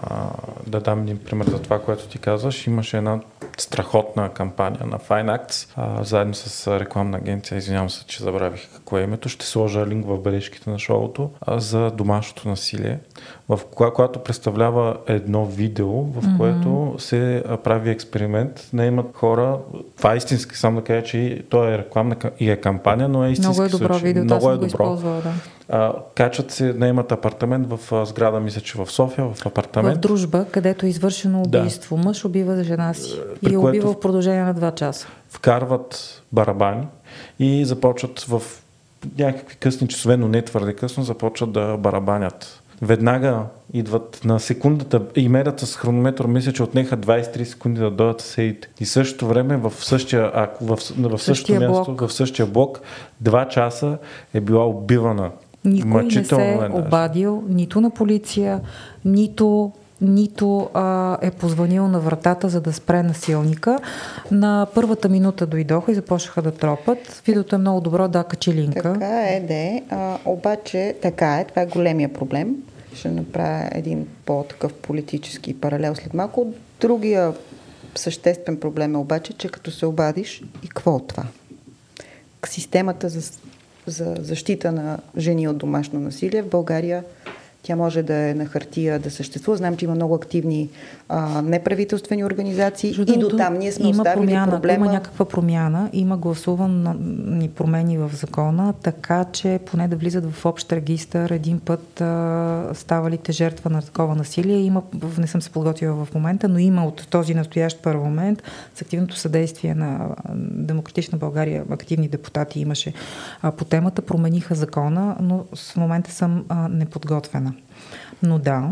да дам един пример за това, което ти казваш. Имаше една страхотна кампания на Fineacts, а, заедно с рекламна агенция, извинявам се, че забравих какво е името, ще сложа линк в бележките на шоуто, а, за домашното насилие, в кога, която представлява едно видео, в mm-hmm. което се прави експеримент. Не имат хора, това е истински, само да кажа, че то е рекламна и е кампания, но е истински Много е добро случай. видео, Много е добро. да. А, качат се, наемат апартамент в а, сграда, мисля, че в София, в апартамент. В дружба, където е извършено убийство. Да. Мъж убива жена си При и убива в продължение на два часа. Вкарват барабани и започват в някакви късни часове, но не твърде късно, започват да барабанят. Веднага идват на секундата и мерят с хронометър, мисля, че отнеха 23 секунди да дойдат сейдите. И същото време в същия, а, в, в, в същото място, блок. в същия блок, два часа е била убивана никой не се е обадил нито на полиция, нито нито а, е позвонил на вратата, за да спре насилника. На първата минута дойдоха и започнаха да тропат. Видеото е много добро, да, качи линка. Така е, де. А, обаче, така е, това е големия проблем. Ще направя един по-такъв политически паралел след малко. Другия съществен проблем е обаче, че като се обадиш и какво от това? Системата за за защита на жени от домашно насилие в България тя може да е на хартия да съществува. Знаем, че има много активни а, неправителствени организации Жудото, и до там ние сме има оставили промяна, проблема. Има някаква промяна, има гласувани промени в закона, така че поне да влизат в общ регистър един път а, ставалите жертва на такова насилие. Има, не съм се подготвила в момента, но има от този настоящ парламент с активното съдействие на Демократична България, активни депутати имаше а, по темата, промениха закона, но в момента съм а, неподготвена. Но да,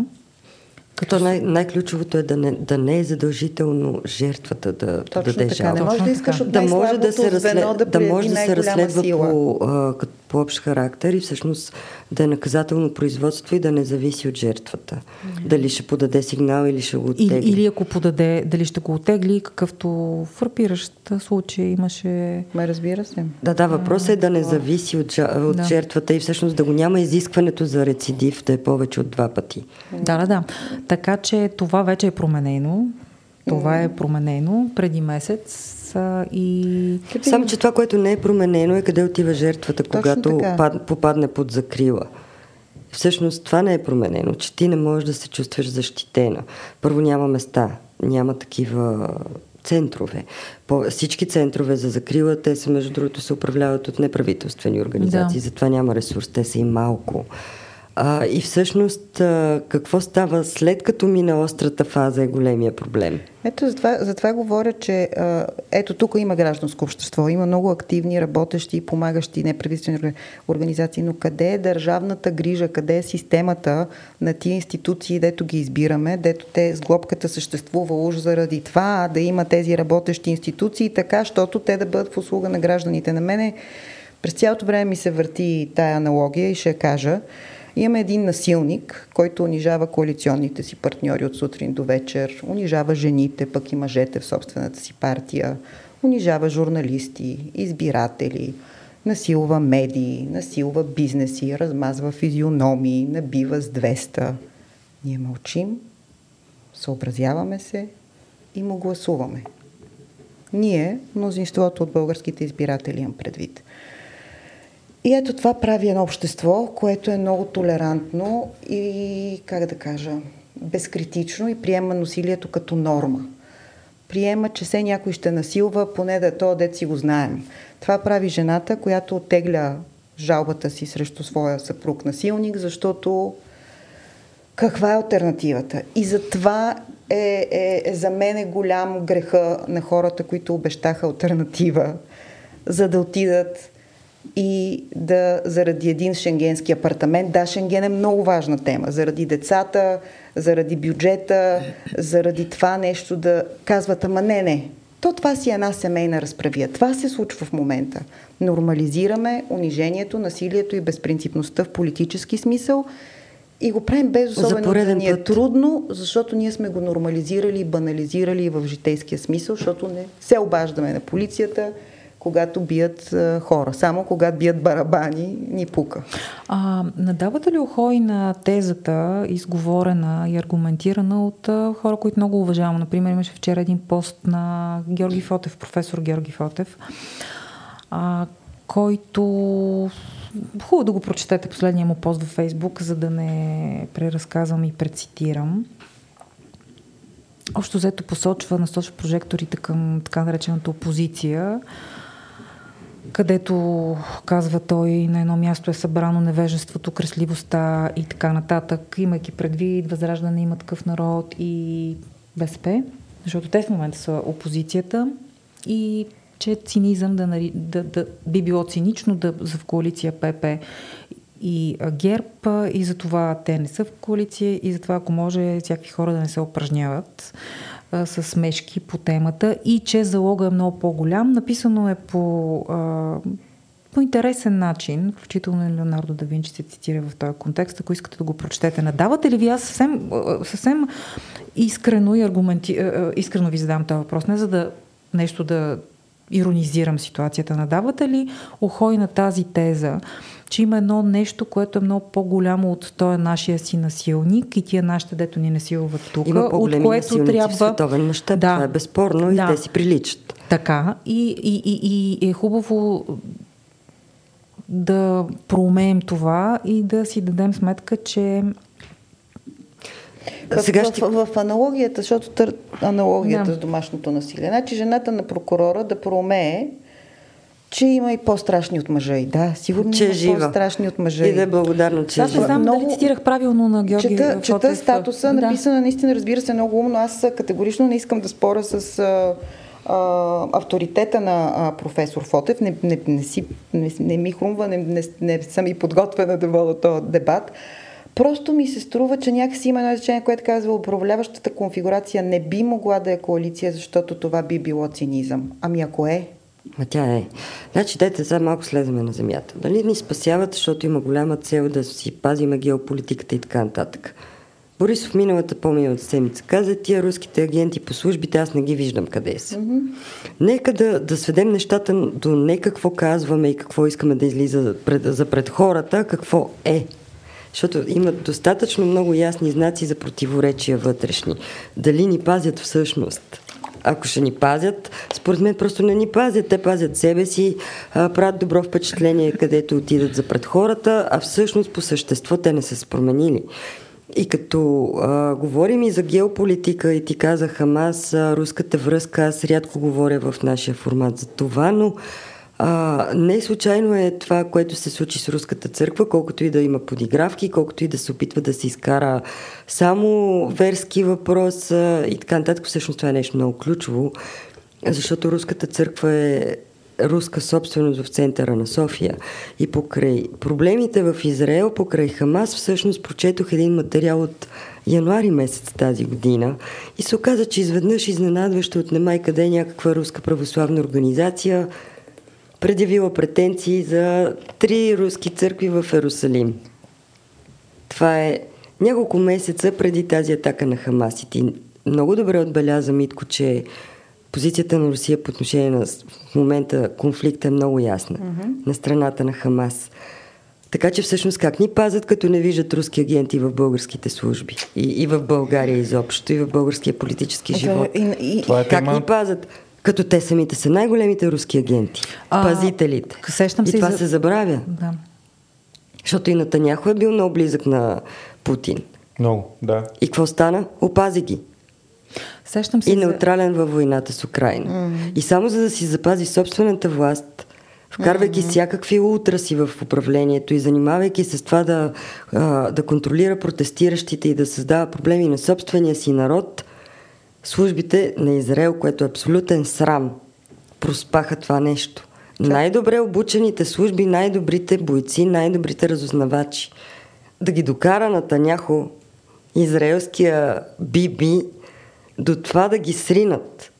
като най- най-ключовото е да не, да не е задължително жертвата да Точно даде така. жалба. Не може да искаш от да може да се, разслед... да, да, може да се разследва по, а, по общ характер и всъщност да е наказателно производство и да не зависи от жертвата. Mm-hmm. Дали ще подаде сигнал или ще го оттегли. Или, или ако подаде, дали ще го оттегли, какъвто фрапиращ случай имаше. Ме разбира се. Да, да, въпросът е да не зависи от, от да. жертвата и всъщност да го няма изискването за рецидив да е повече от два пъти. Да, да, да. Така че това вече е променено. Това е променено преди месец и... Само, че това, което не е променено е къде отива жертвата, Точно когато пад, попадне под закрила. Всъщност това не е променено, че ти не можеш да се чувстваш защитена. Първо няма места, няма такива центрове. По, всички центрове за закрила, те са, между другото, се управляват от неправителствени организации, да. затова няма ресурс, те са и малко. А, и всъщност а, какво става след като мине острата фаза е големия проблем. Ето, затова, затова говоря, че а, ето тук има гражданско общество, има много активни, работещи и помагащи неправителствени организации, но къде е държавната грижа, къде е системата на тия институции, дето ги избираме, дето те с глобката съществува уж заради това, да има тези работещи институции, така, щото те да бъдат в услуга на гражданите. На мене през цялото време ми се върти тая аналогия и ще я кажа. Имаме един насилник, който унижава коалиционните си партньори от сутрин до вечер, унижава жените, пък и мъжете в собствената си партия, унижава журналисти, избиратели, насилва медии, насилва бизнеси, размазва физиономии, набива с 200. Ние мълчим, съобразяваме се и му гласуваме. Ние, мнозинството от българските избиратели имам предвид. И ето това прави едно общество, което е много толерантно и, как да кажа, безкритично и приема насилието като норма. Приема, че се някой ще насилва, поне да е то, дет си го знаем. Това прави жената, която оттегля жалбата си срещу своя съпруг насилник, защото каква е альтернативата? И затова е, е, е за мен е голям греха на хората, които обещаха альтернатива, за да отидат и да заради един шенгенски апартамент. Да, Шенген е много важна тема. Заради децата, заради бюджета, заради това нещо да казват, ама не, не. То това си е една семейна разправия. Това се случва в момента. Нормализираме унижението, насилието и безпринципността в политически смисъл и го правим без особено да ни е трудно, защото ние сме го нормализирали и банализирали в житейския смисъл, защото не се обаждаме на полицията, когато бият а, хора. Само когато бият барабани, ни пука. А, надавате ли ухой на тезата, изговорена и аргументирана от а, хора, които много уважавам? Например, имаше вчера един пост на Георги Фотев, професор Георги Фотев, а, който хубаво да го прочетете последния му пост във Фейсбук, за да не преразказвам и прецитирам. Общо взето посочва, насочва прожекторите към така наречената опозиция, където, казва той, на едно място е събрано невежеството, кресливостта и така нататък, имайки предвид Възраждане има такъв народ и БСП, защото те в момента са опозицията. И че цинизъм да, да, да би било цинично да за в коалиция ПП и ГЕРБ и за това те не са в коалиция и затова ако може всякакви хора да не се упражняват а, с смешки по темата и че залога е много по-голям. Написано е по, а, по интересен начин, включително и Леонардо да Винчи се цитира в този контекст, ако искате да го прочетете. Надавате ли ви? Аз съвсем, съвсем искрено и аргументи... искрено ви задам този въпрос, не за да нещо да иронизирам ситуацията. Надавате ли охой на тази теза, че има едно нещо, което е много по-голямо от този нашия си насилник и тия нашите, дето ни насилват тук, има от което трябва... в световен мащаб, да, това е безспорно да. и те си приличат. Така, и, и, и, и е хубаво да проумеем това и да си дадем сметка, че в, Сега ще... в, в, в аналогията, защото тър... аналогията да. с домашното насилие. Значи жената на прокурора да проумее, че има и по-страшни от мъжа. И да, сигурно че има жива. по-страшни от мъжа. И да е благодарна, че Аз не знам много... дали цитирах правилно на Георги Чета, чета статуса, да. написана наистина, разбира се, много умно. Аз категорично не искам да споря с а, а, авторитета на а, професор Фотев. Не, не, не, си, не, не ми хрумва, не, не, не съм и подготвена да бъда този дебат. Просто ми се струва, че някакси има едно изречение, което казва, управляващата конфигурация не би могла да е коалиция, защото това би било цинизъм. Ами ако е, Ма тя е. Значи, дайте сега малко слеземе на земята. Нали ни спасяват, защото има голяма цел да си пазиме геополитиката и така нататък. Борисов миналата по-миналата седмица каза, тия руските агенти по службите, аз не ги виждам къде са. Mm-hmm. Нека да, да сведем нещата до не какво казваме и какво искаме да излиза пред, за пред хората, какво е. Защото имат достатъчно много ясни знаци за противоречия вътрешни. Дали ни пазят всъщност? Ако ще ни пазят, според мен просто не ни пазят. Те пазят себе си, правят добро впечатление където отидат за пред хората, а всъщност по същество те не са се променили. И като а, говорим и за геополитика, и ти казах Хамас, руската връзка, аз рядко говоря в нашия формат за това, но а, не случайно е това, което се случи с Руската църква, колкото и да има подигравки, колкото и да се опитва да се изкара само верски въпрос а, и така нататък. Всъщност това е нещо много ключово, защото Руската църква е руска собственост в центъра на София. И покрай проблемите в Израел, покрай Хамас, всъщност прочетох един материал от януари месец тази година и се оказа, че изведнъж изненадващо от немай къде е някаква руска православна организация – предявила претенции за три руски църкви в Ерусалим. Това е няколко месеца преди тази атака на Хамас. И много добре отбеляза, Митко, че позицията на Русия по отношение на в момента конфликта е много ясна. Mm-hmm. На страната на Хамас. Така че всъщност как ни пазят, като не виждат руски агенти в българските служби? И, и в България изобщо, и в българския политически живот. И, и, Това е как тема... ни пазят? Като те самите са най-големите руски агенти. А, пазителите. Сещам и се това за... се забравя. Да. Защото и Натаняхо е бил много близък на Путин. Много, да. И какво стана? Опази ги. Сещам се и неутрален за... във войната с Украина. Mm. И само за да си запази собствената власт, вкарвайки mm-hmm. всякакви ултраси в управлението и занимавайки се с това да, да контролира протестиращите и да създава проблеми на собствения си народ, службите на Израел, което е абсолютен срам, проспаха това нещо. Чак. Най-добре обучените служби, най-добрите бойци, най-добрите разузнавачи. Да ги докара на Таняхо, израелския Биби, до това да ги сринат.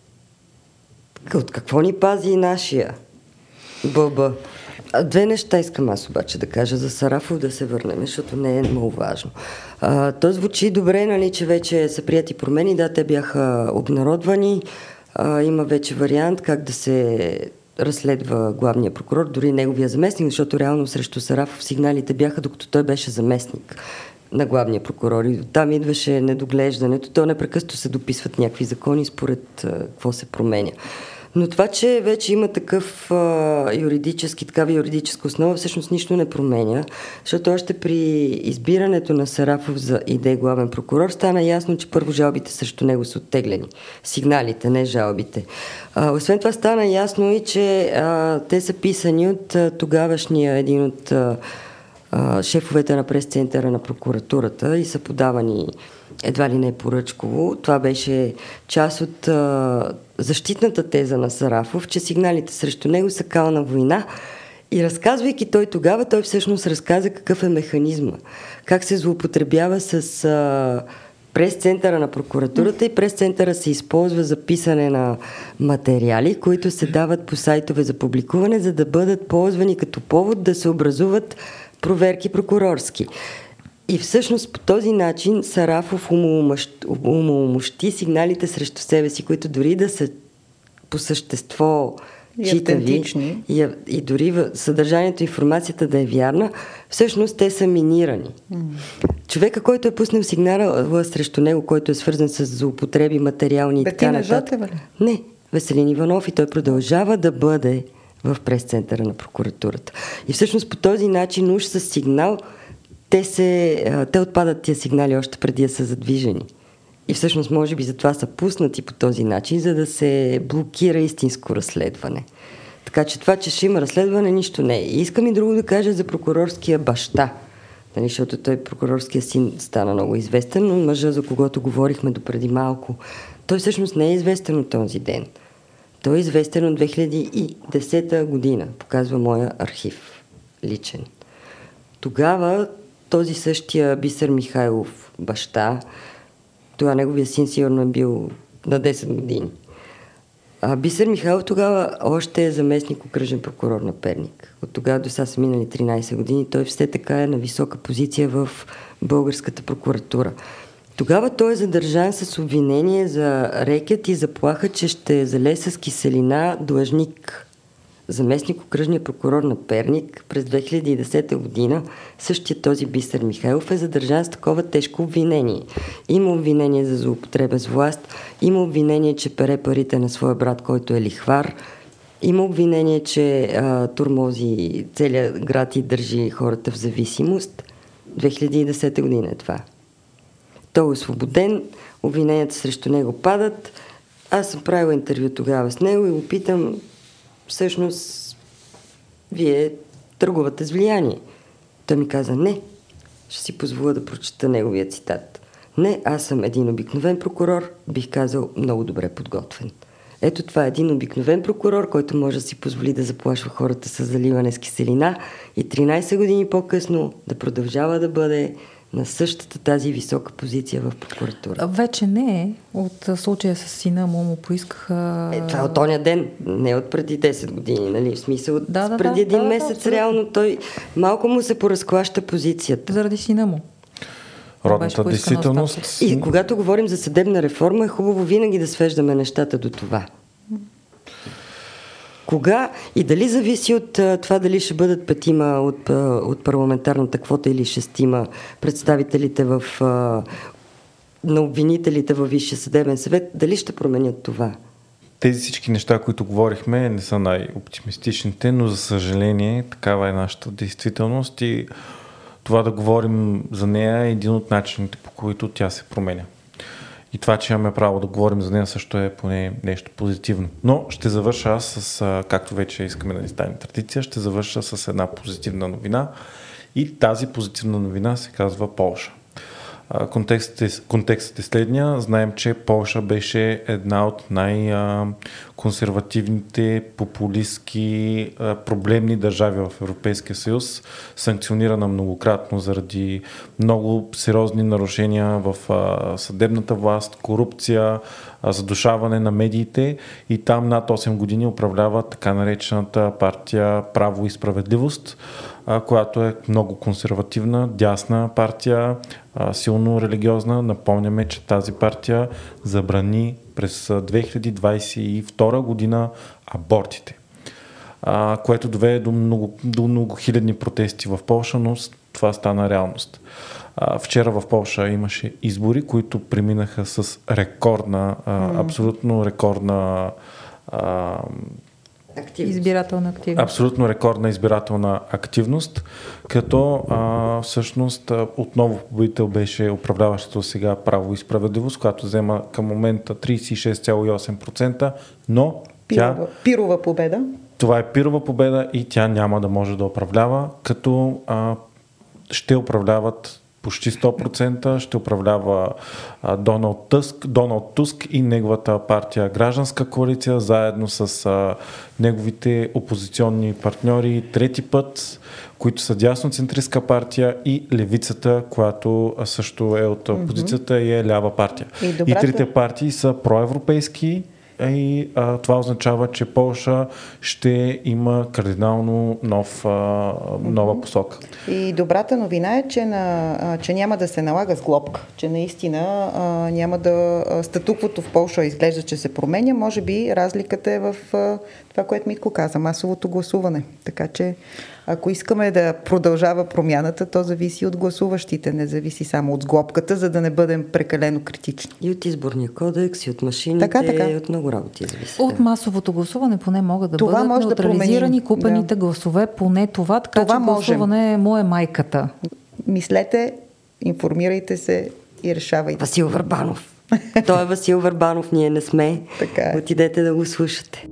От какво ни пази и нашия? Бъба. Две неща искам аз обаче да кажа за Сарафов да се върнем, защото не е много важно. А, то звучи добре, нали, че вече са прияти промени. Да, те бяха обнародвани. А, има вече вариант как да се разследва главния прокурор, дори неговия заместник, защото реално срещу Сарафов сигналите бяха докато той беше заместник на главния прокурор. И там идваше недоглеждането. То непрекъсто се дописват някакви закони според какво се променя. Но това, че вече има такъв а, юридически, такава юридическа основа, всъщност нищо не променя, защото още при избирането на Сарафов за идея главен прокурор стана ясно, че първо жалбите срещу него са оттеглени. Сигналите, не жалбите. А, освен това стана ясно и, че а, те са писани от а, тогавашния един от а, шефовете на прес-центъра на прокуратурата и са подавани едва ли не поръчково. Това беше част от а, защитната теза на Сарафов, че сигналите срещу него са кална война. И разказвайки той тогава, той всъщност разказа какъв е механизма, как се злоупотребява с а, прес-центъра на прокуратурата и прес-центъра се използва за писане на материали, които се дават по сайтове за публикуване, за да бъдат ползвани като повод да се образуват проверки прокурорски. И всъщност по този начин Сарафов умомощи сигналите срещу себе си, които дори да са по същество и читави и, и дори в съдържанието информацията да е вярна, всъщност те са минирани. Mm. Човека, който е пуснал сигнала срещу него, който е свързан с злоупотреби материални и така нататък. Не, Веселин Иванов и той продължава да бъде в прес-центъра на прокуратурата. И всъщност по този начин уж с сигнал те, се, те отпадат тия сигнали още преди да са задвижени. И всъщност може би затова са пуснати по този начин, за да се блокира истинско разследване. Така че това, че ще има разследване, нищо не е. И искам и друго да кажа за прокурорския баща. Нали, защото той прокурорския син стана много известен, но мъжа, за когото говорихме допреди малко, той всъщност не е известен от този ден. Той е известен от 2010 година, показва моя архив личен. Тогава този същия Бисер Михайлов, баща, това неговия син сигурно е бил на 10 години. А Бисер Михайлов тогава още е заместник окръжен прокурор на Перник. От тогава до сега са минали 13 години. Той все така е на висока позиция в българската прокуратура. Тогава той е задържан с обвинение за рекет и заплаха, че ще зале с киселина длъжник заместник окръжния прокурор на Перник през 2010 година, същия този Бисер Михайлов е задържан с такова тежко обвинение. Има обвинение за злоупотреба с власт, има обвинение, че пере парите на своя брат, който е лихвар, има обвинение, че а, турмози целият град и държи хората в зависимост. 2010 година е това. Той е освободен, обвиненията срещу него падат. Аз съм правила интервю тогава с него и го питам всъщност вие търгувате с влияние. Той ми каза, не, ще си позволя да прочета неговия цитат. Не, аз съм един обикновен прокурор, бих казал много добре подготвен. Ето това е един обикновен прокурор, който може да си позволи да заплашва хората с заливане с киселина и 13 години по-късно да продължава да бъде на същата тази висока позиция в прокуратура. Вече не е. От случая с сина му му поискаха... Е, това е от тоня ден, не от преди 10 години, нали? В смисъл, от да, да, преди да, един да, месец да, реално той малко му се поразклаща позицията. Заради сина му. Родната действителност. И когато говорим за съдебна реформа, е хубаво винаги да свеждаме нещата до това. Кога и дали зависи от това дали ще бъдат петима от, от парламентарната квота или шестима представителите в, на обвинителите във Висшия съдебен съвет, дали ще променят това? Тези всички неща, които говорихме, не са най-оптимистичните, но за съжаление такава е нашата действителност и това да говорим за нея е един от начините, по които тя се променя. И това, че имаме право да говорим за нея, също е поне нещо позитивно. Но ще завърша аз с, както вече искаме да ни стане традиция, ще завърша с една позитивна новина. И тази позитивна новина се казва Полша. Контекстът контекстът е следния. Знаем, че Полша беше една от най-консервативните, популистски, проблемни държави в Европейския съюз, санкционирана многократно заради много сериозни нарушения в съдебната власт, корупция, задушаване на медиите и там над 8 години управлява така наречената партия Право и справедливост а, която е много консервативна, дясна партия, а, силно религиозна. Напомняме, че тази партия забрани през 2022 година абортите, а, което доведе до много, до много хилядни протести в Польша, но това стана реалност. А, вчера в Польша имаше избори, които преминаха с рекордна, а, абсолютно рекордна а, Активност. Избирателна активност. Абсолютно рекордна избирателна активност, като а, всъщност отново победител беше управляващото сега право и справедливост, която взема към момента 36,8%, но пирова, тя... Пирова победа. Това е пирова победа и тя няма да може да управлява, като а, ще управляват почти 100% ще управлява Доналд, Туск, Доналд Туск и неговата партия Гражданска коалиция, заедно с а, неговите опозиционни партньори трети път, които са дясноцентристка партия и левицата, която също е от опозицията mm-hmm. и е лява партия. И, добрата... и трите партии са проевропейски и а, това означава, че Полша ще има кардинално нов, а, нова посока. И добрата новина е, че, на, а, че няма да се налага с глобка, че наистина а, няма да... Статуквото в Полша изглежда, че се променя. Може би разликата е в а, това, което Митко каза, масовото гласуване. Така че ако искаме да продължава промяната, то зависи от гласуващите, не зависи само от сглобката, за да не бъдем прекалено критични. И от изборния кодекс, и от машините, така, така. и от много работи зависи. От масовото гласуване поне могат да това бъдат може неутрализирани да купените да. гласове, поне това, така това че гласуване можем. му е майката. Мислете, информирайте се и решавайте. Васил Върбанов. Той е Васил Върбанов, ние не сме. Така е. Отидете да го слушате.